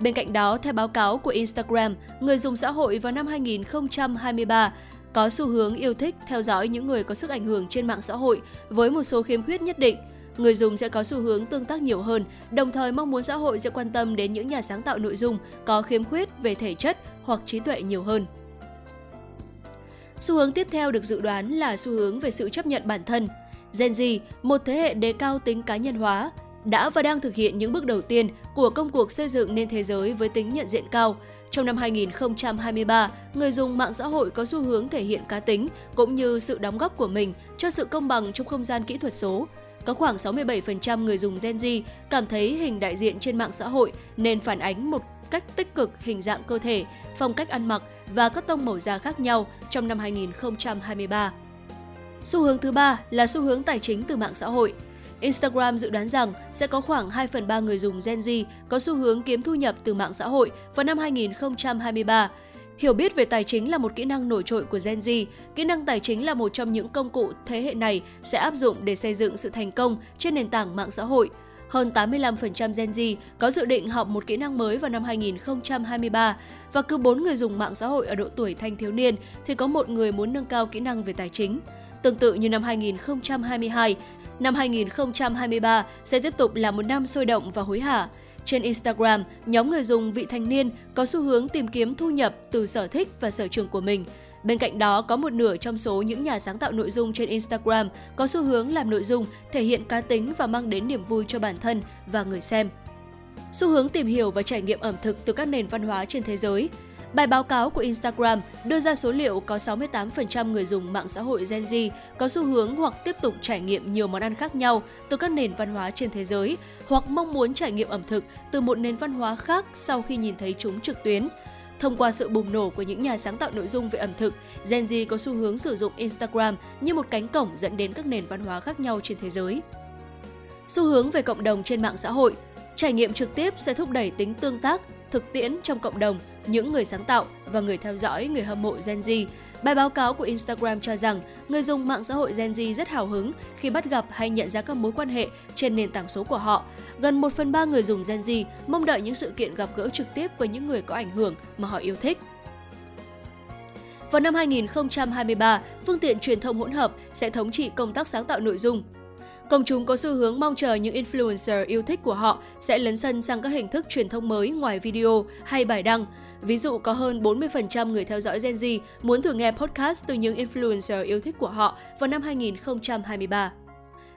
S3: Bên cạnh đó, theo báo cáo của Instagram, người dùng xã hội vào năm 2023 có xu hướng yêu thích theo dõi những người có sức ảnh hưởng trên mạng xã hội với một số khiếm khuyết nhất định – người dùng sẽ có xu hướng tương tác nhiều hơn, đồng thời mong muốn xã hội sẽ quan tâm đến những nhà sáng tạo nội dung có khiếm khuyết về thể chất hoặc trí tuệ nhiều hơn. Xu hướng tiếp theo được dự đoán là xu hướng về sự chấp nhận bản thân. Gen Z, một thế hệ đề cao tính cá nhân hóa, đã và đang thực hiện những bước đầu tiên của công cuộc xây dựng nên thế giới với tính nhận diện cao. Trong năm 2023, người dùng mạng xã hội có xu hướng thể hiện cá tính cũng như sự đóng góp của mình cho sự công bằng trong không gian kỹ thuật số, có khoảng 67% người dùng Gen Z cảm thấy hình đại diện trên mạng xã hội nên phản ánh một cách tích cực hình dạng cơ thể, phong cách ăn mặc và các tông màu da khác nhau trong năm 2023. Xu hướng thứ ba là xu hướng tài chính từ mạng xã hội. Instagram dự đoán rằng sẽ có khoảng 2 phần 3 người dùng Gen Z có xu hướng kiếm thu nhập từ mạng xã hội vào năm 2023, Hiểu biết về tài chính là một kỹ năng nổi trội của Gen Z. Kỹ năng tài chính là một trong những công cụ thế hệ này sẽ áp dụng để xây dựng sự thành công trên nền tảng mạng xã hội. Hơn 85% Gen Z có dự định học một kỹ năng mới vào năm 2023 và cứ 4 người dùng mạng xã hội ở độ tuổi thanh thiếu niên thì có một người muốn nâng cao kỹ năng về tài chính. Tương tự như năm 2022, năm 2023 sẽ tiếp tục là một năm sôi động và hối hả. Trên Instagram, nhóm người dùng vị thanh niên có xu hướng tìm kiếm thu nhập từ sở thích và sở trường của mình. Bên cạnh đó, có một nửa trong số những nhà sáng tạo nội dung trên Instagram có xu hướng làm nội dung thể hiện cá tính và mang đến niềm vui cho bản thân và người xem. Xu hướng tìm hiểu và trải nghiệm ẩm thực từ các nền văn hóa trên thế giới Bài báo cáo của Instagram đưa ra số liệu có 68% người dùng mạng xã hội Gen Z có xu hướng hoặc tiếp tục trải nghiệm nhiều món ăn khác nhau từ các nền văn hóa trên thế giới hoặc mong muốn trải nghiệm ẩm thực từ một nền văn hóa khác sau khi nhìn thấy chúng trực tuyến. Thông qua sự bùng nổ của những nhà sáng tạo nội dung về ẩm thực, Gen Z có xu hướng sử dụng Instagram như một cánh cổng dẫn đến các nền văn hóa khác nhau trên thế giới. Xu hướng về cộng đồng trên mạng xã hội Trải nghiệm trực tiếp sẽ thúc đẩy tính tương tác, thực tiễn trong cộng đồng, những người sáng tạo và người theo dõi, người hâm mộ Gen Z. Bài báo cáo của Instagram cho rằng người dùng mạng xã hội Gen Z rất hào hứng khi bắt gặp hay nhận ra các mối quan hệ trên nền tảng số của họ. Gần 1 phần 3 người dùng Gen Z mong đợi những sự kiện gặp gỡ trực tiếp với những người có ảnh hưởng mà họ yêu thích. Vào năm 2023, phương tiện truyền thông hỗn hợp sẽ thống trị công tác sáng tạo nội dung, Công chúng có xu hướng mong chờ những influencer yêu thích của họ sẽ lấn sân sang các hình thức truyền thông mới ngoài video hay bài đăng. Ví dụ, có hơn 40% người theo dõi Gen Z muốn thử nghe podcast từ những influencer yêu thích của họ vào năm 2023.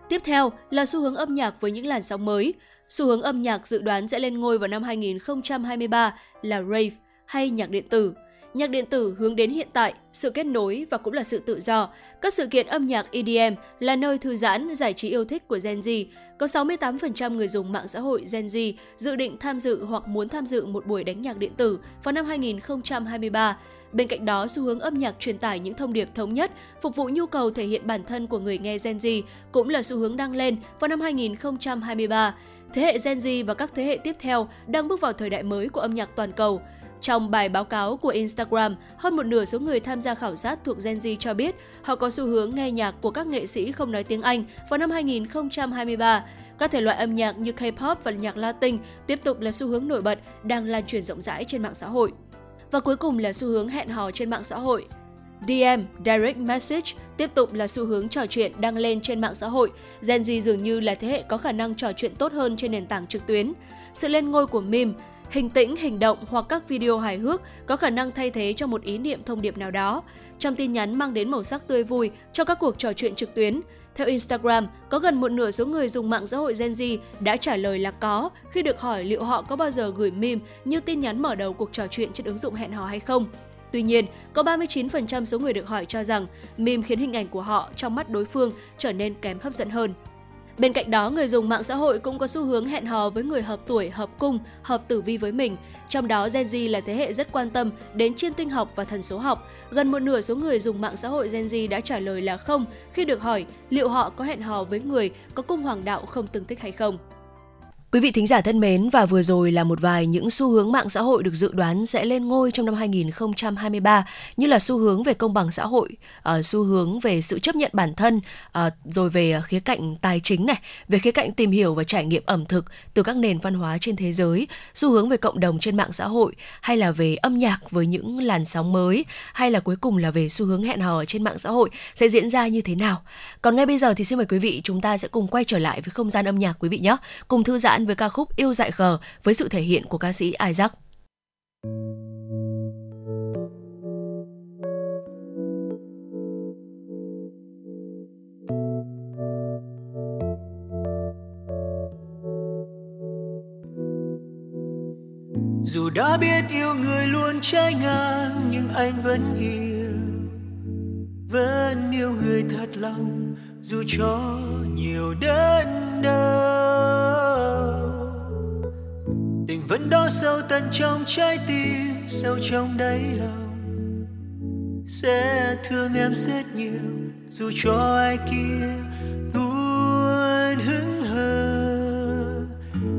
S3: Tiếp theo là xu hướng âm nhạc với những làn sóng mới. Xu hướng âm nhạc dự đoán sẽ lên ngôi vào năm 2023 là rave hay nhạc điện tử. Nhạc điện tử hướng đến hiện tại, sự kết nối và cũng là sự tự do. Các sự kiện âm nhạc EDM là nơi thư giãn, giải trí yêu thích của Gen Z. Có 68% người dùng mạng xã hội Gen Z dự định tham dự hoặc muốn tham dự một buổi đánh nhạc điện tử vào năm 2023. Bên cạnh đó, xu hướng âm nhạc truyền tải những thông điệp thống nhất, phục vụ nhu cầu thể hiện bản thân của người nghe Gen Z cũng là xu hướng đang lên vào năm 2023. Thế hệ Gen Z và các thế hệ tiếp theo đang bước vào thời đại mới của âm nhạc toàn cầu. Trong bài báo cáo của Instagram, hơn một nửa số người tham gia khảo sát thuộc Gen Z cho biết họ có xu hướng nghe nhạc của các nghệ sĩ không nói tiếng Anh vào năm 2023. Các thể loại âm nhạc như K-pop và nhạc Latin tiếp tục là xu hướng nổi bật đang lan truyền rộng rãi trên mạng xã hội. Và cuối cùng là xu hướng hẹn hò trên mạng xã hội. DM, Direct Message tiếp tục là xu hướng trò chuyện đang lên trên mạng xã hội. Gen Z dường như là thế hệ có khả năng trò chuyện tốt hơn trên nền tảng trực tuyến. Sự lên ngôi của meme, hình tĩnh, hình động hoặc các video hài hước có khả năng thay thế cho một ý niệm thông điệp nào đó. Trong tin nhắn mang đến màu sắc tươi vui cho các cuộc trò chuyện trực tuyến. Theo Instagram, có gần một nửa số người dùng mạng xã hội Gen Z đã trả lời là có khi được hỏi liệu họ có bao giờ gửi meme như tin nhắn mở đầu cuộc trò chuyện trên ứng dụng hẹn hò hay không. Tuy nhiên, có 39% số người được hỏi cho rằng meme khiến hình ảnh của họ trong mắt đối phương trở nên kém hấp dẫn hơn. Bên cạnh đó, người dùng mạng xã hội cũng có xu hướng hẹn hò với người hợp tuổi, hợp cung, hợp tử vi với mình. Trong đó, Gen Z là thế hệ rất quan tâm đến chiêm tinh học và thần số học. Gần một nửa số người dùng mạng xã hội Gen Z đã trả lời là không khi được hỏi liệu họ có hẹn hò với người có cung hoàng đạo không tương thích hay không.
S4: Quý vị thính giả thân mến và vừa rồi là một vài những xu hướng mạng xã hội được dự đoán sẽ lên ngôi trong năm 2023 như là xu hướng về công bằng xã hội, ờ, xu hướng về sự chấp nhận bản thân, ờ, rồi về khía cạnh tài chính này, về khía cạnh tìm hiểu và trải nghiệm ẩm thực từ các nền văn hóa trên thế giới, xu hướng về cộng đồng trên mạng xã hội hay là về âm nhạc với những làn sóng mới hay là cuối cùng là về xu hướng hẹn hò trên mạng xã hội sẽ diễn ra như thế nào. Còn ngay bây giờ thì xin mời quý vị chúng ta sẽ cùng quay trở lại với không gian âm nhạc quý vị nhé, cùng thư giãn An với ca khúc Yêu dại khờ với sự thể hiện của ca sĩ Isaac.
S14: Dù đã biết yêu người luôn trái ngang, nhưng anh vẫn yêu Vẫn yêu người thật lòng, dù cho nhiều đớn đau vẫn đó sâu tận trong trái tim, sâu trong đáy lòng. Sẽ thương em rất nhiều, dù cho ai kia luôn hững hờ.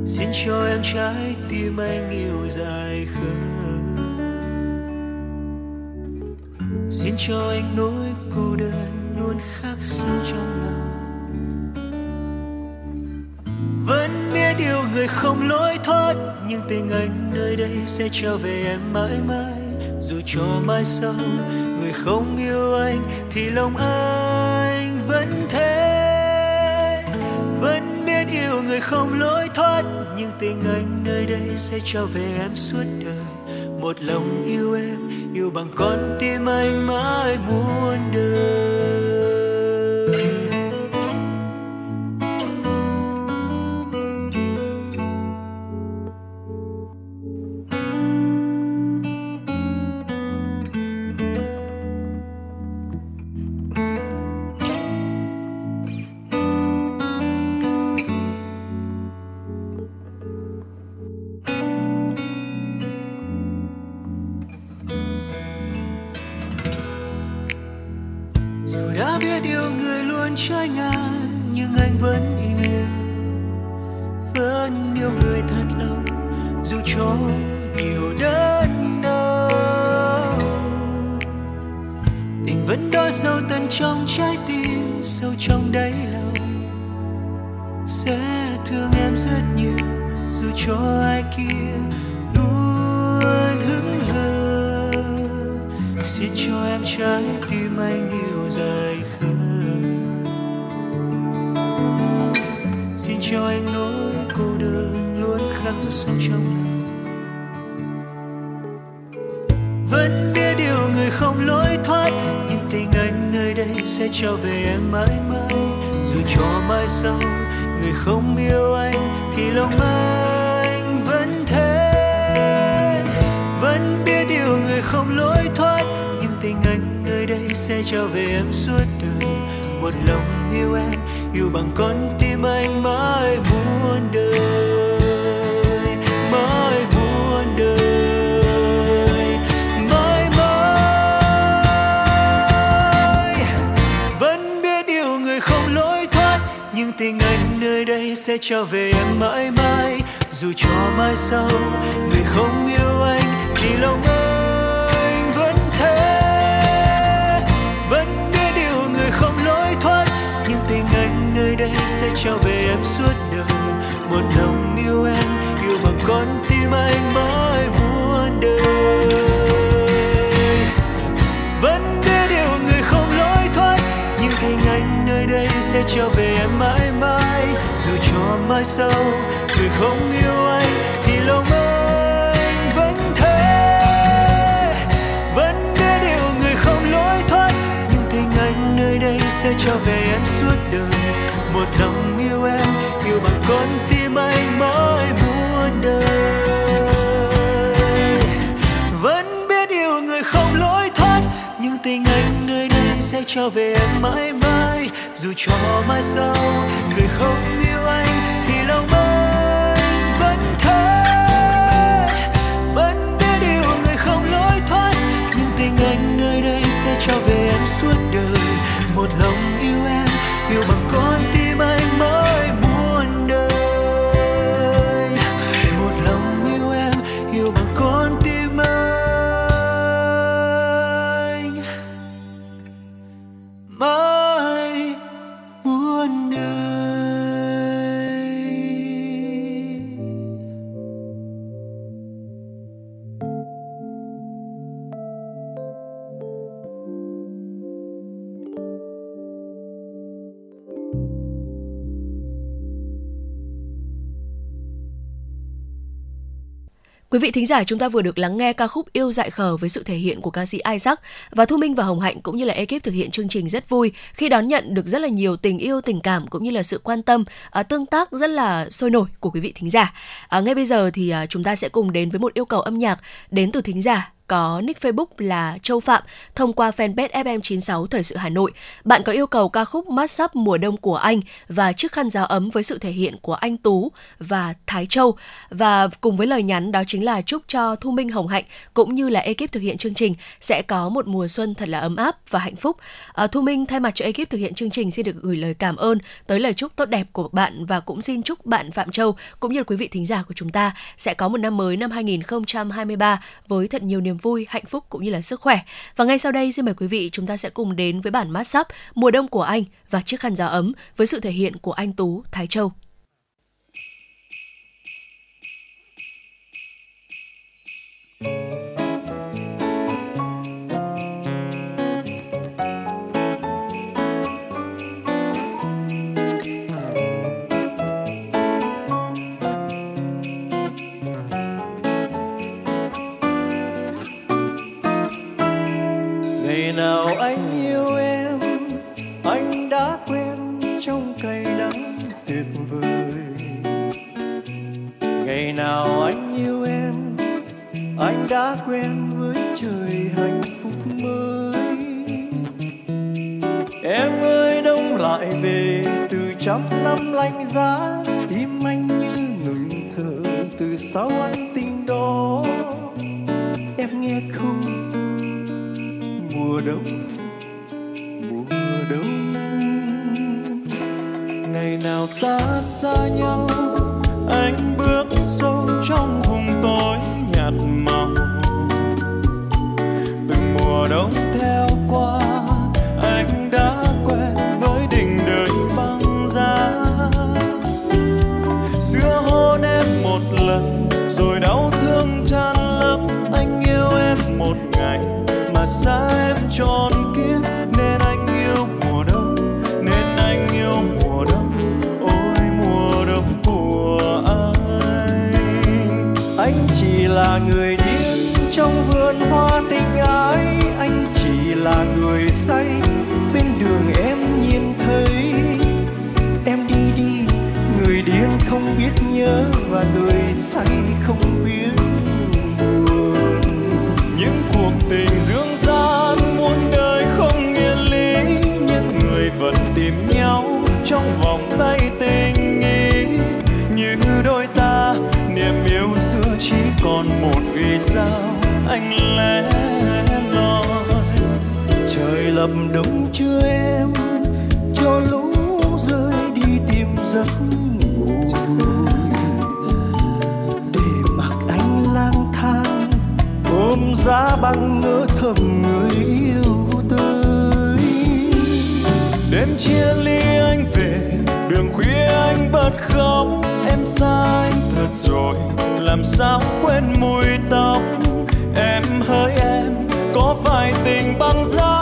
S14: Xin cho em trái tim anh yêu dài khờ. Xin cho anh nỗi cô đơn luôn khác sâu trong lòng. người không lối thoát, nhưng tình anh nơi đây sẽ trở về em mãi mãi. Dù cho mai sau người không yêu anh thì lòng anh vẫn thế. Vẫn biết yêu người không lối thoát, nhưng tình anh nơi đây sẽ trở về em suốt đời. Một lòng yêu em, yêu bằng con tim anh mãi muôn đời trở về em mãi mãi. Dù cho mai sau, người không yêu anh thì lòng anh vẫn thế. Vẫn biết điều người không lối thoát, nhưng tình anh nơi đây sẽ trở về em suốt đời. Một lòng
S3: Quý vị thính giả chúng ta vừa được lắng nghe ca khúc Yêu dại khờ với sự thể hiện của ca sĩ Isaac và Thu Minh và Hồng Hạnh cũng như là ekip thực hiện chương trình rất vui khi đón nhận được rất là nhiều tình yêu, tình cảm cũng như là sự quan tâm, à, tương tác rất là sôi nổi của quý vị thính giả. À, ngay bây giờ thì à, chúng ta sẽ cùng đến với một yêu cầu âm nhạc đến từ thính giả có nick Facebook là Châu Phạm thông qua fanpage FM96 Thời sự Hà Nội. Bạn có yêu cầu ca khúc Mát sắp mùa đông của anh và chiếc khăn gió ấm với sự thể hiện của anh Tú và Thái Châu. Và cùng với lời nhắn đó chính là chúc cho Thu Minh Hồng Hạnh cũng như là ekip thực hiện chương trình sẽ có một mùa xuân thật là ấm áp và hạnh phúc. À, Thu Minh thay mặt cho ekip thực hiện chương trình xin được gửi lời cảm ơn tới lời chúc tốt đẹp của bạn và cũng xin chúc bạn Phạm Châu cũng như là quý vị thính giả của chúng ta sẽ có một năm mới năm 2023 với thật nhiều niềm vui, hạnh phúc cũng như là sức khỏe. Và ngay sau đây xin mời quý vị chúng ta sẽ cùng đến với bản mát sắp mùa đông của anh và chiếc khăn gió ấm với sự thể hiện của anh Tú Thái Châu.
S14: ngày đã quen với trời hạnh phúc mới. Em ơi, đông lại về từ trăm năm lạnh giá, tim anh như ngừng thở từ sau anh tình đó. Em nghe không? Mùa đông mùa đông. Ngày nào ta xa nhau, anh bước sâu trong vùng tối nhạt màu. Từng mùa đông theo qua, anh đã quen với đỉnh đời băng giá. Xưa hôn em một lần, rồi đau thương tràn lấp. Anh yêu em một ngày, mà xa em tròn không biết nhớ và người say không băng ngỡ thầm người yêu tới
S15: đêm chia ly anh về, đường khuya anh bật khóc. Em sai thật rồi, làm sao quên mùi tóc? Em hỡi em, có phải tình băng giá?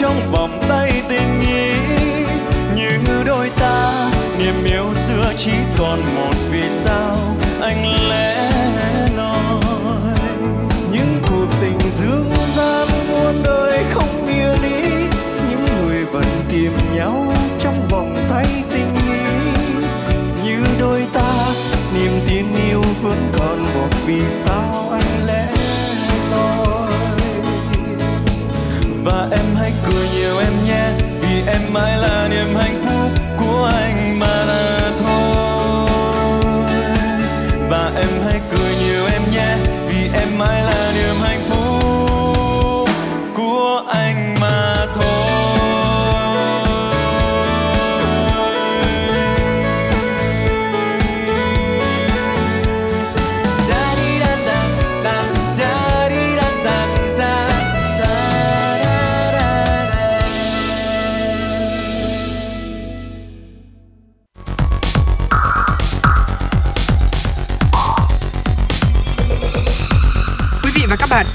S14: trong
S15: vòng tay tình ý. Như đôi ta, niềm yêu xưa chỉ còn một vì sao anh lẽ nói. Những cuộc tình dương gian muôn đời không bia lý.
S14: Những người vẫn tìm nhau trong vòng tay tình ý. Như đôi ta, niềm tin yêu vẫn còn một vì sao
S15: em mãi là niềm hạnh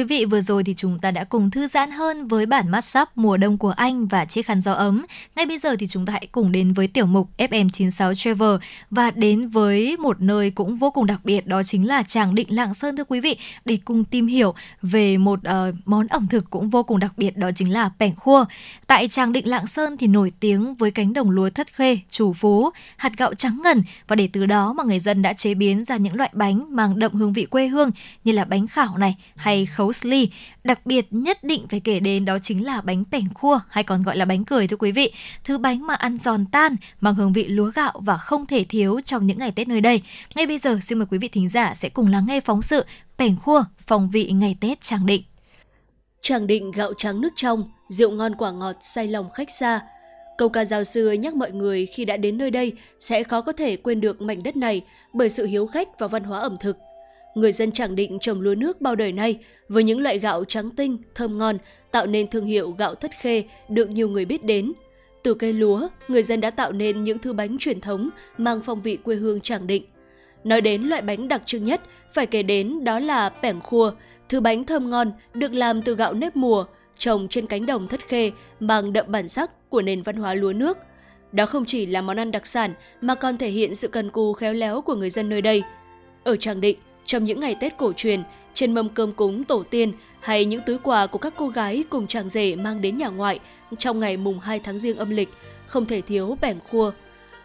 S13: Quý vị, vừa rồi thì chúng ta đã cùng thư giãn hơn với bản mắt sắp mùa đông của anh và chiếc khăn gió ấm. Ngay bây giờ thì chúng ta hãy cùng đến với tiểu mục FM96 Travel và đến với một nơi cũng vô cùng đặc biệt đó chính là Tràng Định Lạng Sơn thưa quý vị để cùng tìm hiểu về một uh, món ẩm thực cũng vô cùng đặc biệt đó chính là pẻng khua. Tại Tràng Định Lạng Sơn thì nổi tiếng với cánh đồng lúa thất khê, chủ phú, hạt gạo trắng ngần và để từ đó mà người dân đã chế biến ra những loại bánh mang đậm hương vị quê hương như là bánh khảo này hay khấu Mosley. Đặc biệt nhất định phải kể đến đó chính là bánh bẻng khua hay còn gọi là bánh cười thưa quý vị. Thứ bánh mà ăn giòn tan, mang hương vị lúa gạo và không thể thiếu trong những ngày Tết nơi đây. Ngay bây giờ xin mời quý vị thính giả sẽ cùng lắng nghe phóng sự bẻng khua phòng vị ngày Tết Tràng Định.
S3: Tràng Định gạo trắng nước trong, rượu ngon quả ngọt say lòng khách xa. Câu ca dao xưa nhắc mọi người khi đã đến nơi đây sẽ khó có thể quên được mảnh đất này bởi sự hiếu khách và văn hóa ẩm thực người dân Tràng Định trồng lúa nước bao đời nay với những loại gạo trắng tinh, thơm ngon, tạo nên thương hiệu gạo thất khê được nhiều người biết đến. Từ cây lúa, người dân đã tạo nên những thứ bánh truyền thống mang phong vị quê hương Tràng Định. Nói đến loại bánh đặc trưng nhất, phải kể đến đó là bẻng khua, thứ bánh thơm ngon được làm từ gạo nếp mùa, trồng trên cánh đồng thất khê mang đậm bản sắc của nền văn hóa lúa nước. Đó không chỉ là món ăn đặc sản mà còn thể hiện sự cần cù khéo léo của người dân nơi đây. Ở Tràng Định, trong những ngày Tết cổ truyền, trên mâm cơm cúng tổ tiên hay những túi quà của các cô gái cùng chàng rể mang đến nhà ngoại trong ngày mùng 2 tháng riêng âm lịch, không thể thiếu bẻng khua.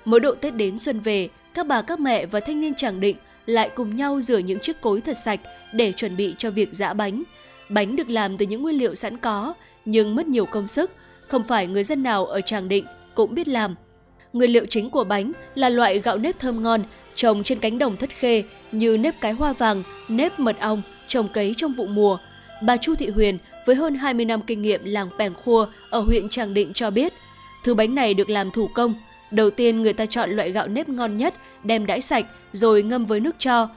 S3: Mỗi độ Tết đến xuân về, các bà các mẹ và thanh niên chàng Định lại cùng nhau rửa những chiếc cối thật sạch để chuẩn bị cho việc giã bánh. Bánh được làm từ những nguyên liệu sẵn có, nhưng mất nhiều công sức, không phải người dân nào ở Tràng Định cũng biết làm. Nguyên liệu chính của bánh là loại gạo nếp thơm ngon trồng trên cánh đồng thất khê như nếp cái hoa vàng, nếp mật ong, trồng cấy trong vụ mùa. Bà Chu Thị Huyền với hơn 20 năm kinh nghiệm làng Pèng Khua ở huyện Tràng Định cho biết, thứ bánh này được làm thủ công. Đầu tiên người ta chọn loại gạo nếp ngon nhất, đem đãi sạch rồi ngâm với nước cho.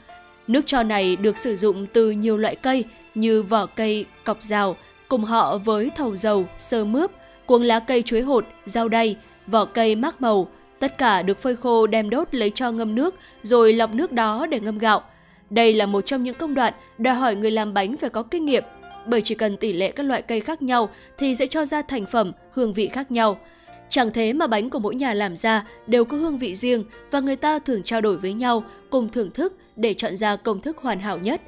S3: Nước cho này được sử dụng từ nhiều loại cây như vỏ cây, cọc rào, cùng họ với thầu dầu, sơ mướp, cuống lá cây chuối hột, rau đay, vỏ cây mác màu, Tất cả được phơi khô đem đốt lấy cho ngâm nước, rồi lọc nước đó để ngâm gạo. Đây là một trong những công đoạn đòi hỏi người làm bánh phải có kinh nghiệm, bởi chỉ cần tỷ lệ các loại cây khác nhau thì sẽ cho ra thành phẩm, hương vị khác nhau. Chẳng thế mà bánh của mỗi nhà làm ra đều có hương vị riêng và người ta thường trao đổi với nhau, cùng thưởng thức để chọn ra công thức hoàn hảo nhất.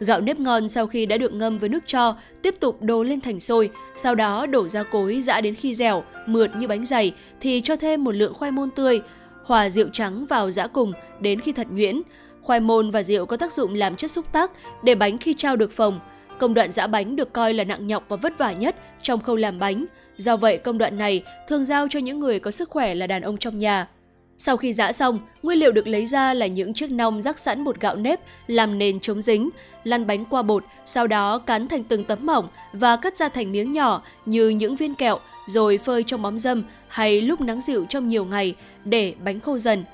S3: Gạo nếp ngon sau khi đã được ngâm với nước cho, tiếp tục đổ lên thành sôi, sau đó đổ ra cối giã đến khi dẻo, mượt như bánh dày thì cho thêm một lượng khoai môn tươi, hòa rượu trắng vào giã cùng đến khi thật nhuyễn. Khoai môn và rượu có tác dụng làm chất xúc tác để bánh khi trao được phồng. Công đoạn giã bánh được coi là nặng nhọc và vất vả nhất trong khâu làm bánh. Do vậy, công đoạn này thường giao cho những người có sức khỏe là đàn ông trong nhà. Sau khi giã xong, nguyên liệu được lấy ra là những chiếc nong rắc sẵn bột gạo nếp làm nền chống dính, lăn bánh qua bột, sau đó cán thành từng tấm mỏng và cắt ra thành miếng nhỏ như những viên kẹo rồi phơi trong bóng dâm hay lúc nắng dịu trong nhiều ngày để bánh khô dần.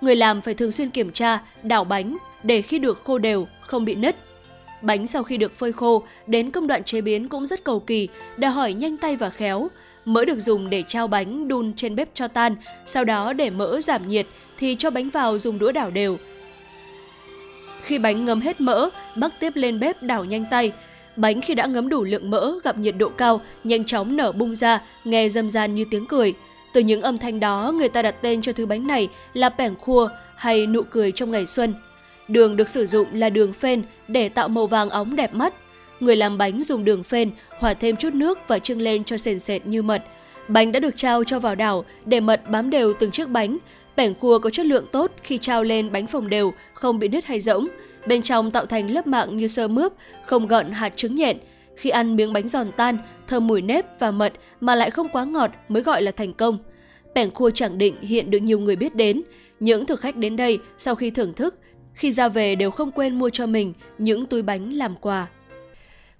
S3: Người làm phải thường xuyên kiểm tra, đảo bánh để khi được khô đều, không bị nứt. Bánh sau khi được phơi khô, đến công đoạn chế biến cũng rất cầu kỳ, đòi hỏi nhanh tay và khéo. Mỡ được dùng để trao bánh đun trên bếp cho tan, sau đó để mỡ giảm nhiệt thì cho bánh vào dùng đũa đảo đều. Khi bánh ngấm hết mỡ, bắc tiếp lên bếp đảo nhanh tay. Bánh khi đã ngấm đủ lượng mỡ gặp nhiệt độ cao, nhanh chóng nở bung ra, nghe râm ran như tiếng cười. Từ những âm thanh đó, người ta đặt tên cho thứ bánh này là pẻng khua hay nụ cười trong ngày xuân. Đường được sử dụng là đường phên để tạo màu vàng óng đẹp mắt. Người làm bánh dùng đường phên, hòa thêm chút nước và trưng lên cho sền sệt như mật. Bánh đã được trao cho vào đảo để mật bám đều từng chiếc bánh. Bẻng khua có chất lượng tốt khi trao lên bánh phồng đều, không bị nứt hay rỗng. Bên trong tạo thành lớp mạng như sơ mướp, không gợn hạt trứng nhện. Khi ăn miếng bánh giòn tan, thơm mùi nếp và mật mà lại không quá ngọt mới gọi là thành công. Bẻng khua chẳng định hiện được nhiều người biết đến. Những thực khách đến đây sau khi thưởng thức, khi ra về đều không quên mua cho mình những túi bánh làm quà.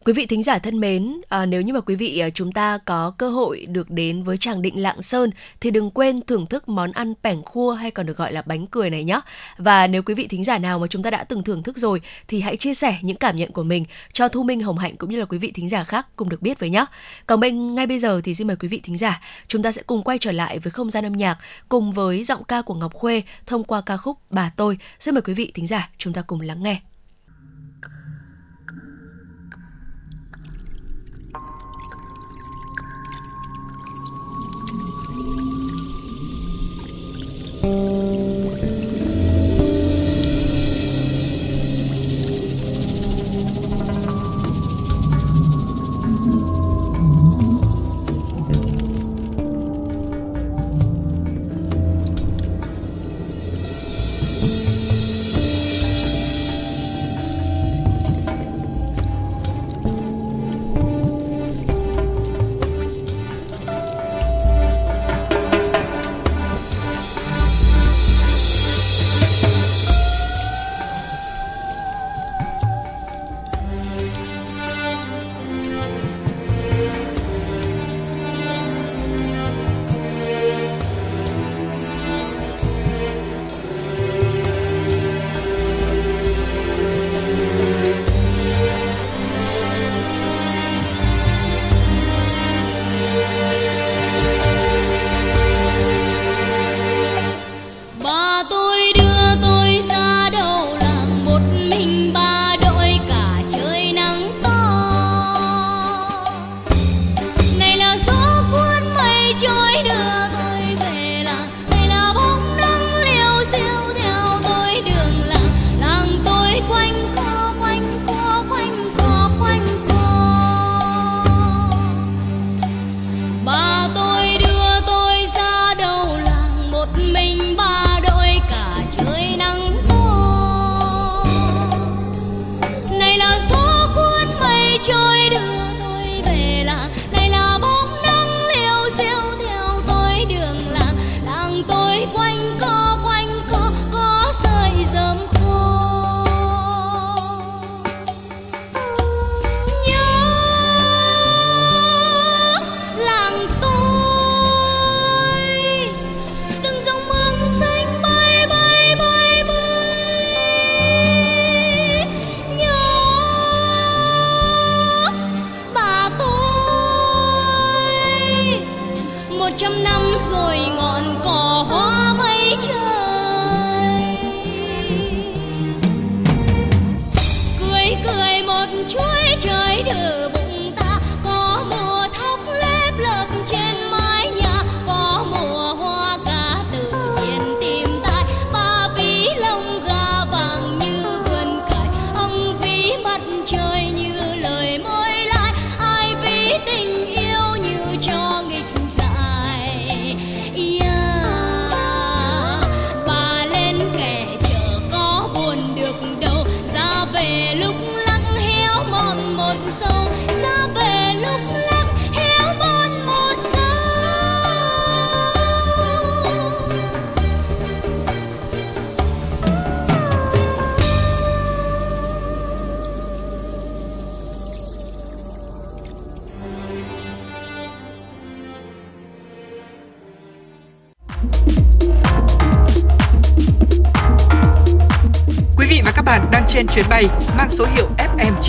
S3: Quý vị thính giả thân mến, à, nếu như mà quý vị à, chúng ta có cơ hội được đến với Tràng Định Lạng Sơn thì đừng quên thưởng thức món ăn pẻng khua hay còn được gọi là bánh cười này nhé. Và nếu quý vị thính giả nào mà chúng ta đã từng thưởng thức rồi thì hãy chia sẻ những cảm nhận của mình cho Thu Minh Hồng Hạnh cũng như là quý vị thính giả khác cùng được biết với nhé. Còn bên ngay bây giờ thì xin mời quý vị thính giả chúng ta sẽ cùng quay trở lại với không gian âm nhạc cùng với giọng ca của Ngọc Khuê thông qua ca khúc Bà tôi. Xin mời quý vị thính giả chúng ta cùng lắng nghe.
S11: Bà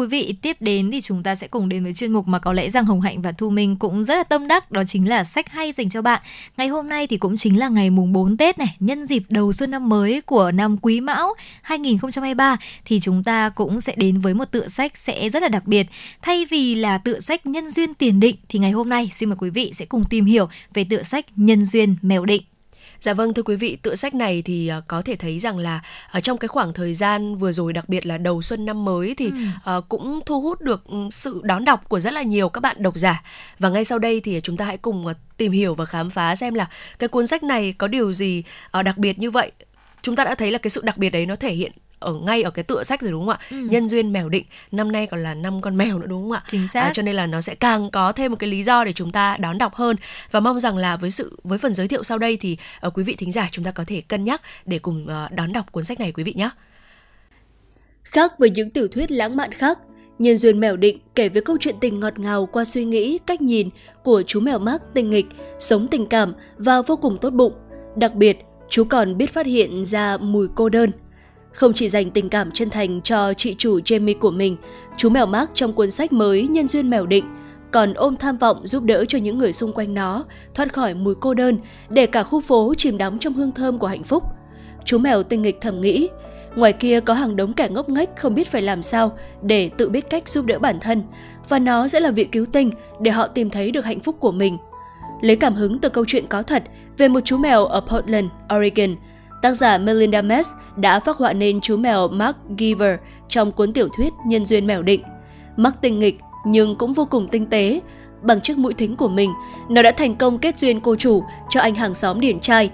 S13: Quý vị, tiếp đến thì chúng ta sẽ cùng đến với chuyên mục mà có lẽ rằng Hồng Hạnh và Thu Minh cũng rất là tâm đắc, đó chính là sách hay dành cho bạn. Ngày hôm nay thì cũng chính là ngày mùng 4 Tết này, nhân dịp đầu xuân năm mới của năm Quý Mão 2023 thì chúng ta cũng sẽ đến với một tựa sách sẽ rất là đặc biệt. Thay vì là tựa sách Nhân duyên tiền định thì ngày hôm nay xin mời quý vị sẽ cùng tìm hiểu về tựa sách Nhân duyên mèo định.
S3: Dạ vâng thưa quý vị, tựa sách này thì ờ, có thể thấy rằng là ở trong cái khoảng thời gian vừa rồi đặc biệt là đầu xuân năm mới thì ờ, cũng thu hút được ừ, sự đón đọc của rất là nhiều các bạn độc giả. Và ngay sau đây thì chúng ta hãy cùng ờ, tìm hiểu và khám phá xem là cái cuốn sách này có điều gì ờ, đặc biệt như vậy
S4: chúng ta đã thấy là cái sự đặc biệt đấy nó thể hiện ở ngay ở cái tựa sách rồi đúng không ạ?
S2: Ừ.
S4: Nhân duyên mèo định, năm nay còn là năm con mèo nữa đúng không ạ?
S2: Chính xác.
S4: À, cho nên là nó sẽ càng có thêm một cái lý do để chúng ta đón đọc hơn và mong rằng là với sự với phần giới thiệu sau đây thì uh, quý vị thính giả chúng ta có thể cân nhắc để cùng uh, đón đọc cuốn sách này quý vị nhé.
S3: Khác với những tiểu thuyết lãng mạn khác, Nhân duyên mèo định kể về câu chuyện tình ngọt ngào qua suy nghĩ, cách nhìn của chú mèo Mark tinh nghịch, sống tình cảm và vô cùng tốt bụng. Đặc biệt, chú còn biết phát hiện ra mùi cô đơn. Không chỉ dành tình cảm chân thành cho chị chủ Jamie của mình, chú mèo Mark trong cuốn sách mới Nhân duyên mèo định còn ôm tham vọng giúp đỡ cho những người xung quanh nó thoát khỏi mùi cô đơn để cả khu phố chìm đắm trong hương thơm của hạnh phúc. Chú mèo tinh nghịch thầm nghĩ, ngoài kia có hàng đống kẻ ngốc nghếch không biết phải làm sao để tự biết cách giúp đỡ bản thân và nó sẽ là vị cứu tinh để họ tìm thấy được hạnh phúc của mình. Lấy cảm hứng từ câu chuyện có thật về một chú mèo ở Portland, Oregon, tác giả Melinda Mess đã phác họa nên chú mèo Mark Giver trong cuốn tiểu thuyết Nhân duyên mèo định. Mark tinh nghịch nhưng cũng vô cùng tinh tế. Bằng chiếc mũi thính của mình, nó đã thành công kết duyên cô chủ cho anh hàng xóm điển trai.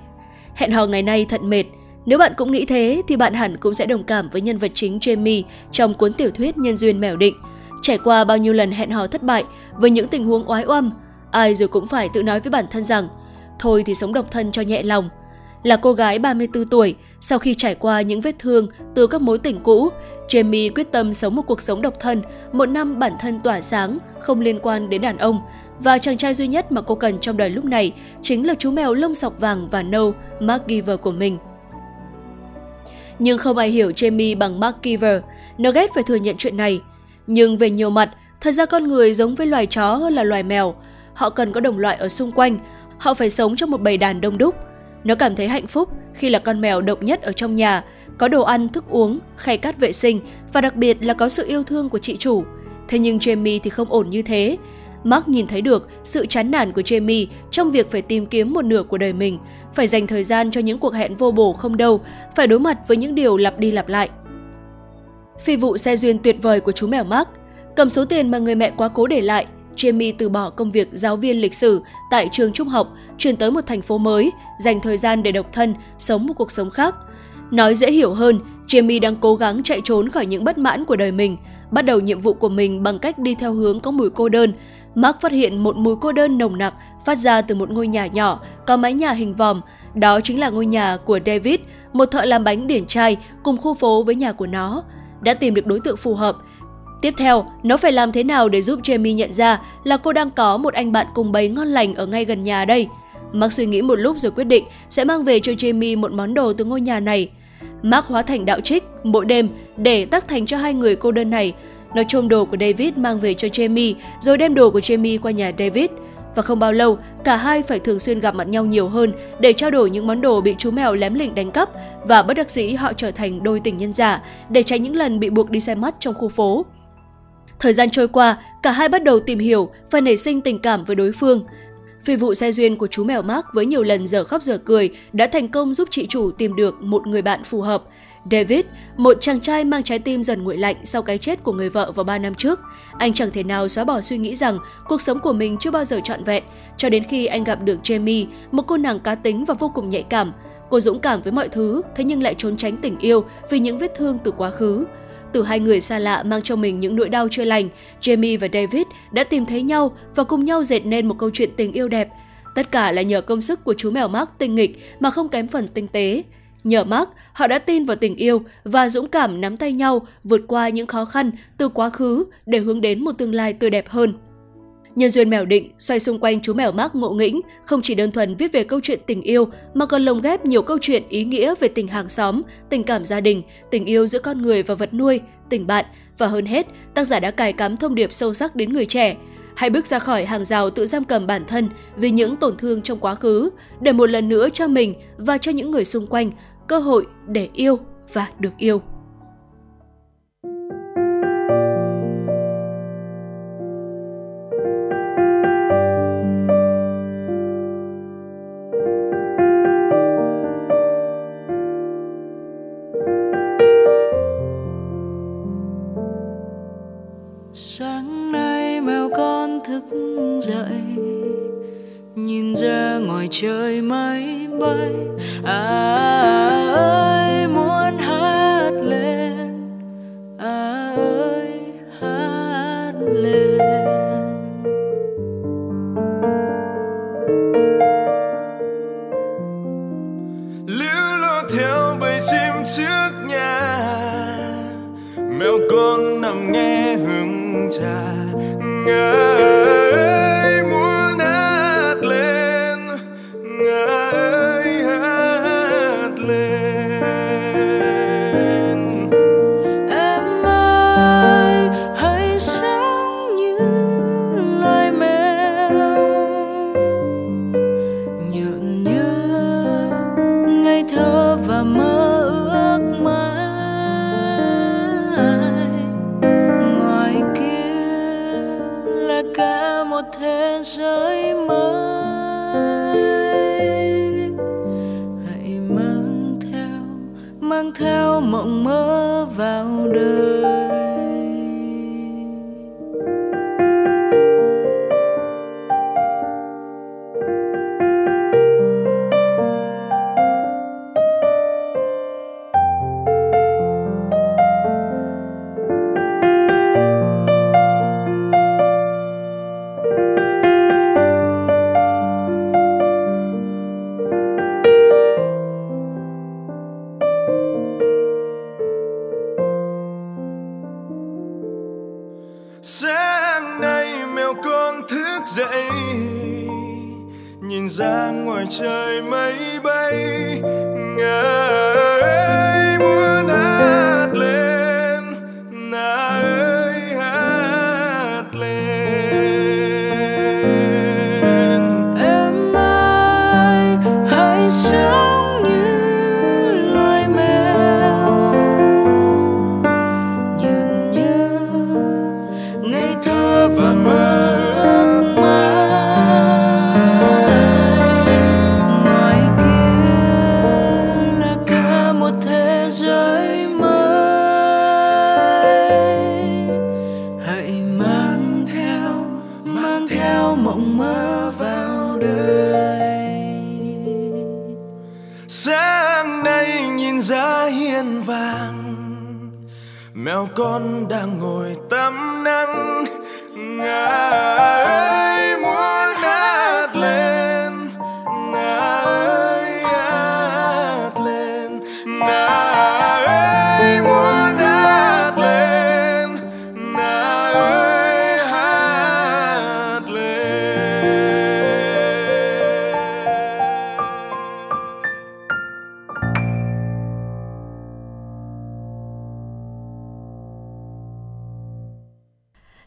S3: Hẹn hò ngày nay thật mệt. Nếu bạn cũng nghĩ thế thì bạn hẳn cũng sẽ đồng cảm với nhân vật chính Jamie trong cuốn tiểu thuyết Nhân duyên mèo định. Trải qua bao nhiêu lần hẹn hò thất bại với những tình huống oái oăm, ai rồi cũng phải tự nói với bản thân rằng thôi thì sống độc thân cho nhẹ lòng. Là cô gái 34 tuổi, sau khi trải qua những vết thương từ các mối tình cũ, Jamie quyết tâm sống một cuộc sống độc thân, một năm bản thân tỏa sáng, không liên quan đến đàn ông. Và chàng trai duy nhất mà cô cần trong đời lúc này chính là chú mèo lông sọc vàng và nâu, Mark Giver của mình. Nhưng không ai hiểu Jamie bằng Mark Giver, nó ghét phải thừa nhận chuyện này. Nhưng về nhiều mặt, thật ra con người giống với loài chó hơn là loài mèo. Họ cần có đồng loại ở xung quanh, họ phải sống trong một bầy đàn đông đúc. Nó cảm thấy hạnh phúc khi là con mèo độc nhất ở trong nhà, có đồ ăn, thức uống, khay cát vệ sinh và đặc biệt là có sự yêu thương của chị chủ. Thế nhưng Jamie thì không ổn như thế. Mark nhìn thấy được sự chán nản của Jamie trong việc phải tìm kiếm một nửa của đời mình, phải dành thời gian cho những cuộc hẹn vô bổ không đâu, phải đối mặt với những điều lặp đi lặp lại. Phi vụ xe duyên tuyệt vời của chú mèo Mark, cầm số tiền mà người mẹ quá cố để lại, Jamie từ bỏ công việc giáo viên lịch sử tại trường trung học, chuyển tới một thành phố mới, dành thời gian để độc thân, sống một cuộc sống khác. Nói dễ hiểu hơn, Jamie đang cố gắng chạy trốn khỏi những bất mãn của đời mình, bắt đầu nhiệm vụ của mình bằng cách đi theo hướng có mùi cô đơn. Mark phát hiện một mùi cô đơn nồng nặc phát ra từ một ngôi nhà nhỏ có mái nhà hình vòm. Đó chính là ngôi nhà của David, một thợ làm bánh điển trai cùng khu phố với nhà của nó. Đã tìm được đối tượng phù hợp, Tiếp theo, nó phải làm thế nào để giúp Jamie nhận ra là cô đang có một anh bạn cùng bấy ngon lành ở ngay gần nhà đây? Mark suy nghĩ một lúc rồi quyết định sẽ mang về cho Jamie một món đồ từ ngôi nhà này. Mark hóa thành đạo trích mỗi đêm để tác thành cho hai người cô đơn này. Nó trôm đồ của David mang về cho Jamie rồi đem đồ của Jamie qua nhà David. Và không bao lâu, cả hai phải thường xuyên gặp mặt nhau nhiều hơn để trao đổi những món đồ bị chú mèo lém lỉnh đánh cắp và bất đắc dĩ họ trở thành đôi tình nhân giả để tránh những lần bị buộc đi xem mắt trong khu phố. Thời gian trôi qua, cả hai bắt đầu tìm hiểu và nảy sinh tình cảm với đối phương. Vì vụ xe duyên của chú mèo Mark với nhiều lần giờ khóc giờ cười đã thành công giúp chị chủ tìm được một người bạn phù hợp. David, một chàng trai mang trái tim dần nguội lạnh sau cái chết của người vợ vào 3 năm trước. Anh chẳng thể nào xóa bỏ suy nghĩ rằng cuộc sống của mình chưa bao giờ trọn vẹn, cho đến khi anh gặp được Jamie, một cô nàng cá tính và vô cùng nhạy cảm. Cô dũng cảm với mọi thứ, thế nhưng lại trốn tránh tình yêu vì những vết thương từ quá khứ. Từ hai người xa lạ mang trong mình những nỗi đau chưa lành, Jamie và David đã tìm thấy nhau và cùng nhau dệt nên một câu chuyện tình yêu đẹp. Tất cả là nhờ công sức của chú mèo Mark tinh nghịch mà không kém phần tinh tế. Nhờ Mark, họ đã tin vào tình yêu và dũng cảm nắm tay nhau vượt qua những khó khăn từ quá khứ để hướng đến một tương lai tươi đẹp hơn. Nhân duyên mèo định xoay xung quanh chú mèo mác ngộ nghĩnh, không chỉ đơn thuần viết về câu chuyện tình yêu mà còn lồng ghép nhiều câu chuyện ý nghĩa về tình hàng xóm, tình cảm gia đình, tình yêu giữa con người và vật nuôi, tình bạn và hơn hết, tác giả đã cài cắm thông điệp sâu sắc đến người trẻ. Hãy bước ra khỏi hàng rào tự giam cầm bản thân vì những tổn thương trong quá khứ, để một lần nữa cho mình và cho những người xung quanh cơ hội để yêu và được yêu.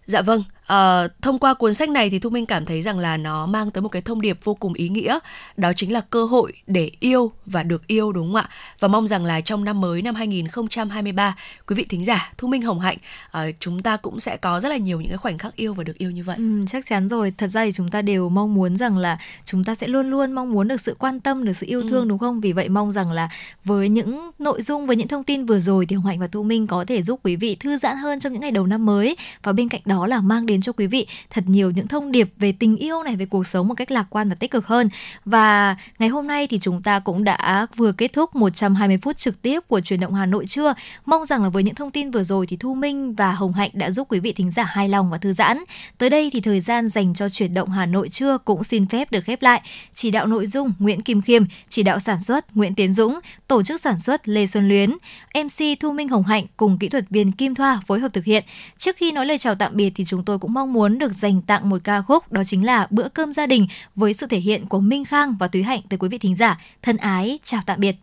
S3: Dạ vâng, ờ, thông qua cuốn sách này thì Thu Minh cảm thấy rằng là nó mang tới một cái thông điệp vô cùng ý nghĩa, đó chính là cơ hội để yêu và được yêu đúng không ạ? Và mong rằng là trong năm mới năm 2023, quý vị thính giả Thu Minh Hồng Hạnh, ờ, chúng ta cũng sẽ có rất là nhiều những cái khoảnh khắc yêu và được yêu như vậy.
S13: Ừ, chắc chắn rồi. Thật ra thì chúng ta đều mong muốn rằng là chúng ta sẽ luôn luôn mong muốn được sự quan tâm, được sự yêu thương đúng không? Vì vậy mong rằng là với những nội dung, với những thông tin vừa rồi thì Hồng Hạnh và Thu Minh có thể giúp quý vị thư giãn hơn trong những ngày đầu năm mới và bên cạnh đó là mang đến cho quý vị thật nhiều những thông điệp về tình yêu này, về cuộc sống một cách lạc quan và tích cực hơn. Và ngày hôm nay thì chúng ta cũng đã vừa kết thúc 120 phút trực tiếp của truyền động Hà Nội trưa. Mong rằng là với những thông tin vừa rồi thì Thu Minh và Hồng Hạnh đã giúp quý vị thính giả hài lòng và thư giãn. Tới đây thì thời gian dành cho chuyển động Hà Nội trưa cũng xin phép được khép lại. Chỉ đạo nội dung Nguyễn Kim Khiêm, chỉ đạo sản xuất Nguyễn Tiến Dũng, tổ chức sản xuất Lê Xuân Luyến, MC Thu Minh Hồng Hạnh cùng kỹ thuật viên Kim Thoa phối hợp thực hiện. Trước khi nói lời chào tạm biệt thì chúng tôi cũng mong muốn được dành tặng một ca khúc, đó chính là Bữa cơm gia đình với sự thể hiện của Minh Khang và Túy Hạnh tới quý vị thính giả. Thân ái, chào tạm biệt.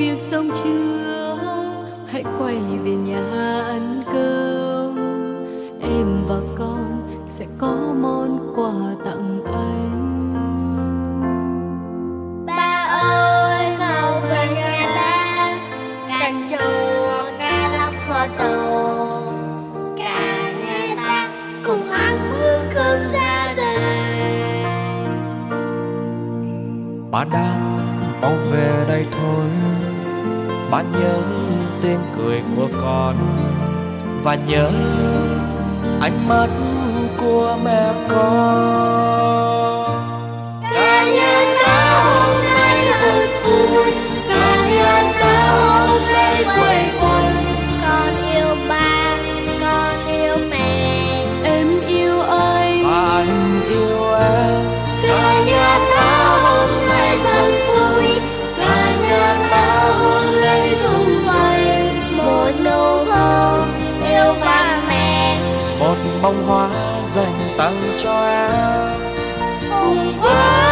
S11: Việc xong chưa? Hãy quay về nhà ăn cơm. Em và con sẽ có món quà tặng anh.
S16: Ba ơi mau về nhà ba. Canh chua cá lóc kho tàu. Cả nhà ta cùng ăn bữa cơm gia đình
S17: Ba đang mau về đây tin bạn nhớ tiếng cười của con. Và nhớ ánh mắt của mẹ con.
S16: Ta nhân đã hôm nay thật vui ta nhân đã hôm bông hoa dành tặng cho em. Cùng với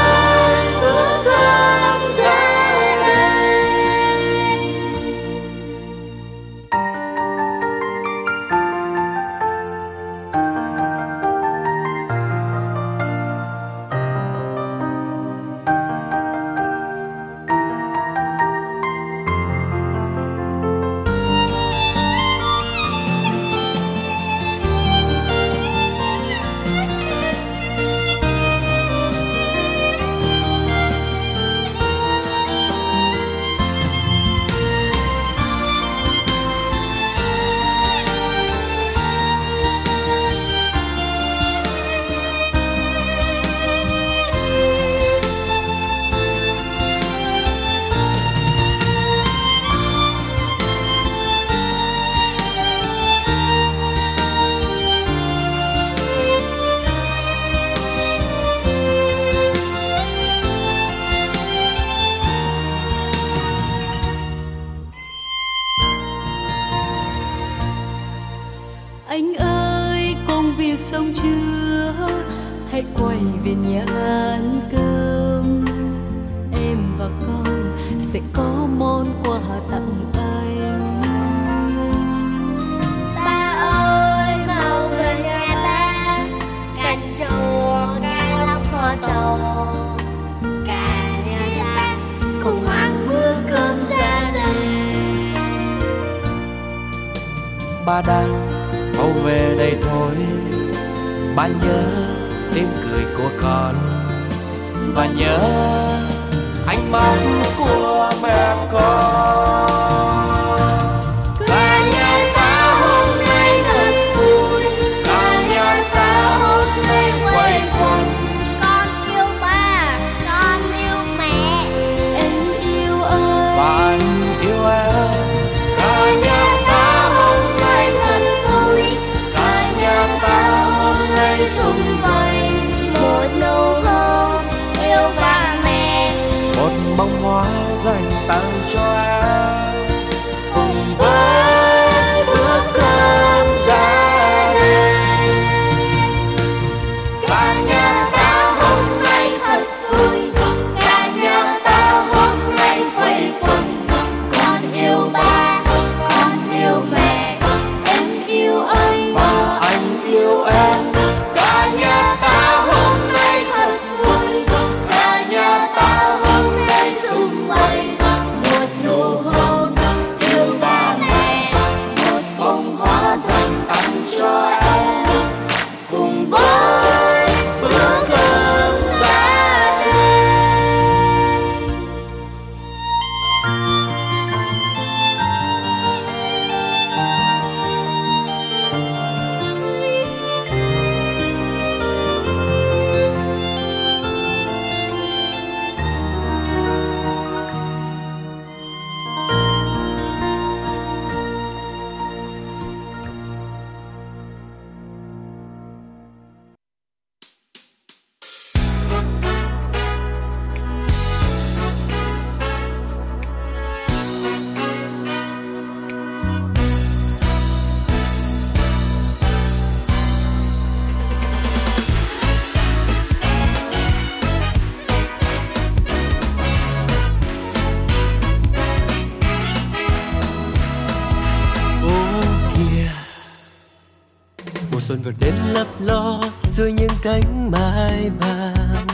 S14: xuân vừa đến lấp lo, dưới những cánh mai vàng.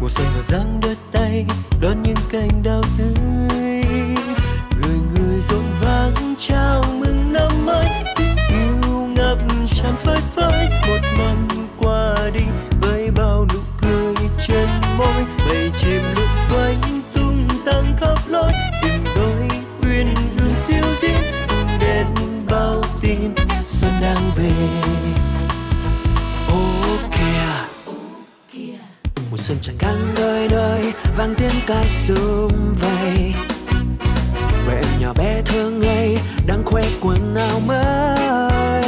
S14: Mùa xuân vừa giang đôi tay đón những cánh đau tươi. Người người rộn vang trao chẳng ngang nơi nơi vang tiếng ca sum vầy. Về em nhỏ bé thơ ngây, đang khoe quần áo mới.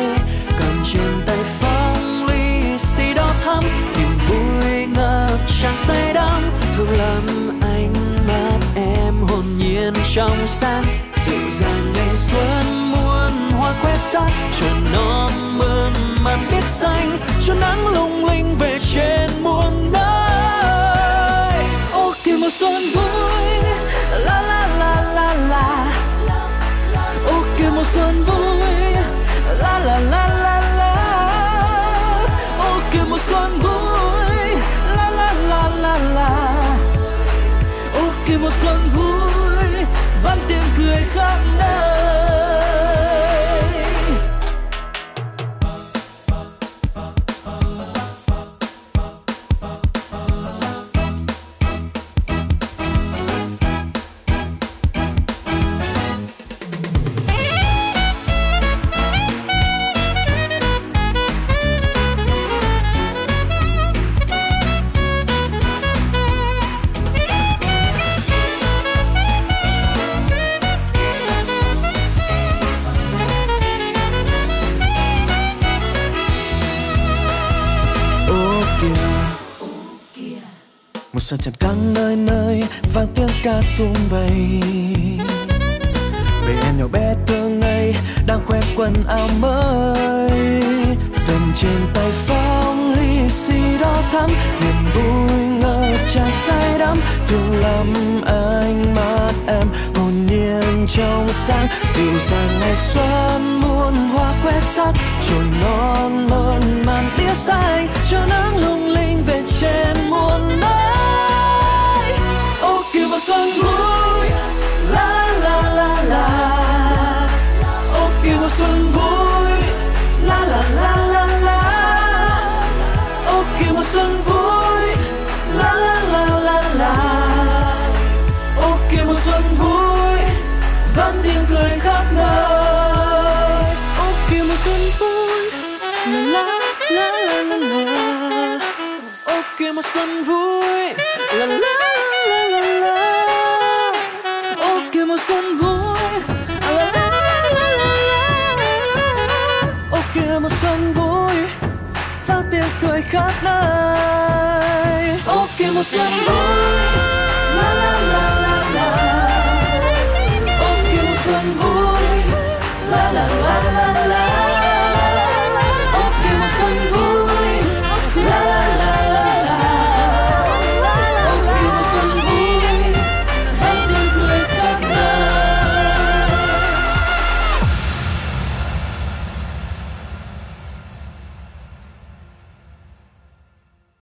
S14: Cầm trên tay phong ly xì đỏ thắm, niềm vui ngập tràn say đắm. Thương lắm ánh mắt em hồn nhiên trong sáng. Dịu dàng ngày xuân muôn hoa khoe sắc cho non mơn màn biết xanh. Cho nắng lung linh về trên
S18: kìa xuân vui. La la la la la. Ô kìa mùa xuân vui. La la la
S14: một tràn căng nơi nơi, vang tiếng ca sum vầy. Bề em nhỏ bé thương ngây, đang khoe quần áo mới. Cầm trên tay phong ly xì đỏ thắm, niềm vui ngờ trà say đắm. Thương lắm ánh mắt em, hồn nhiên trong sáng. Dịu dàng ngày xuân muôn hoa khoe sắc trồn non mơn màn tía xanh cho nắng lung linh về trên muôn nơi.
S18: xuân vui la la la la la. Ôm kiều xuân vui, la la la la la.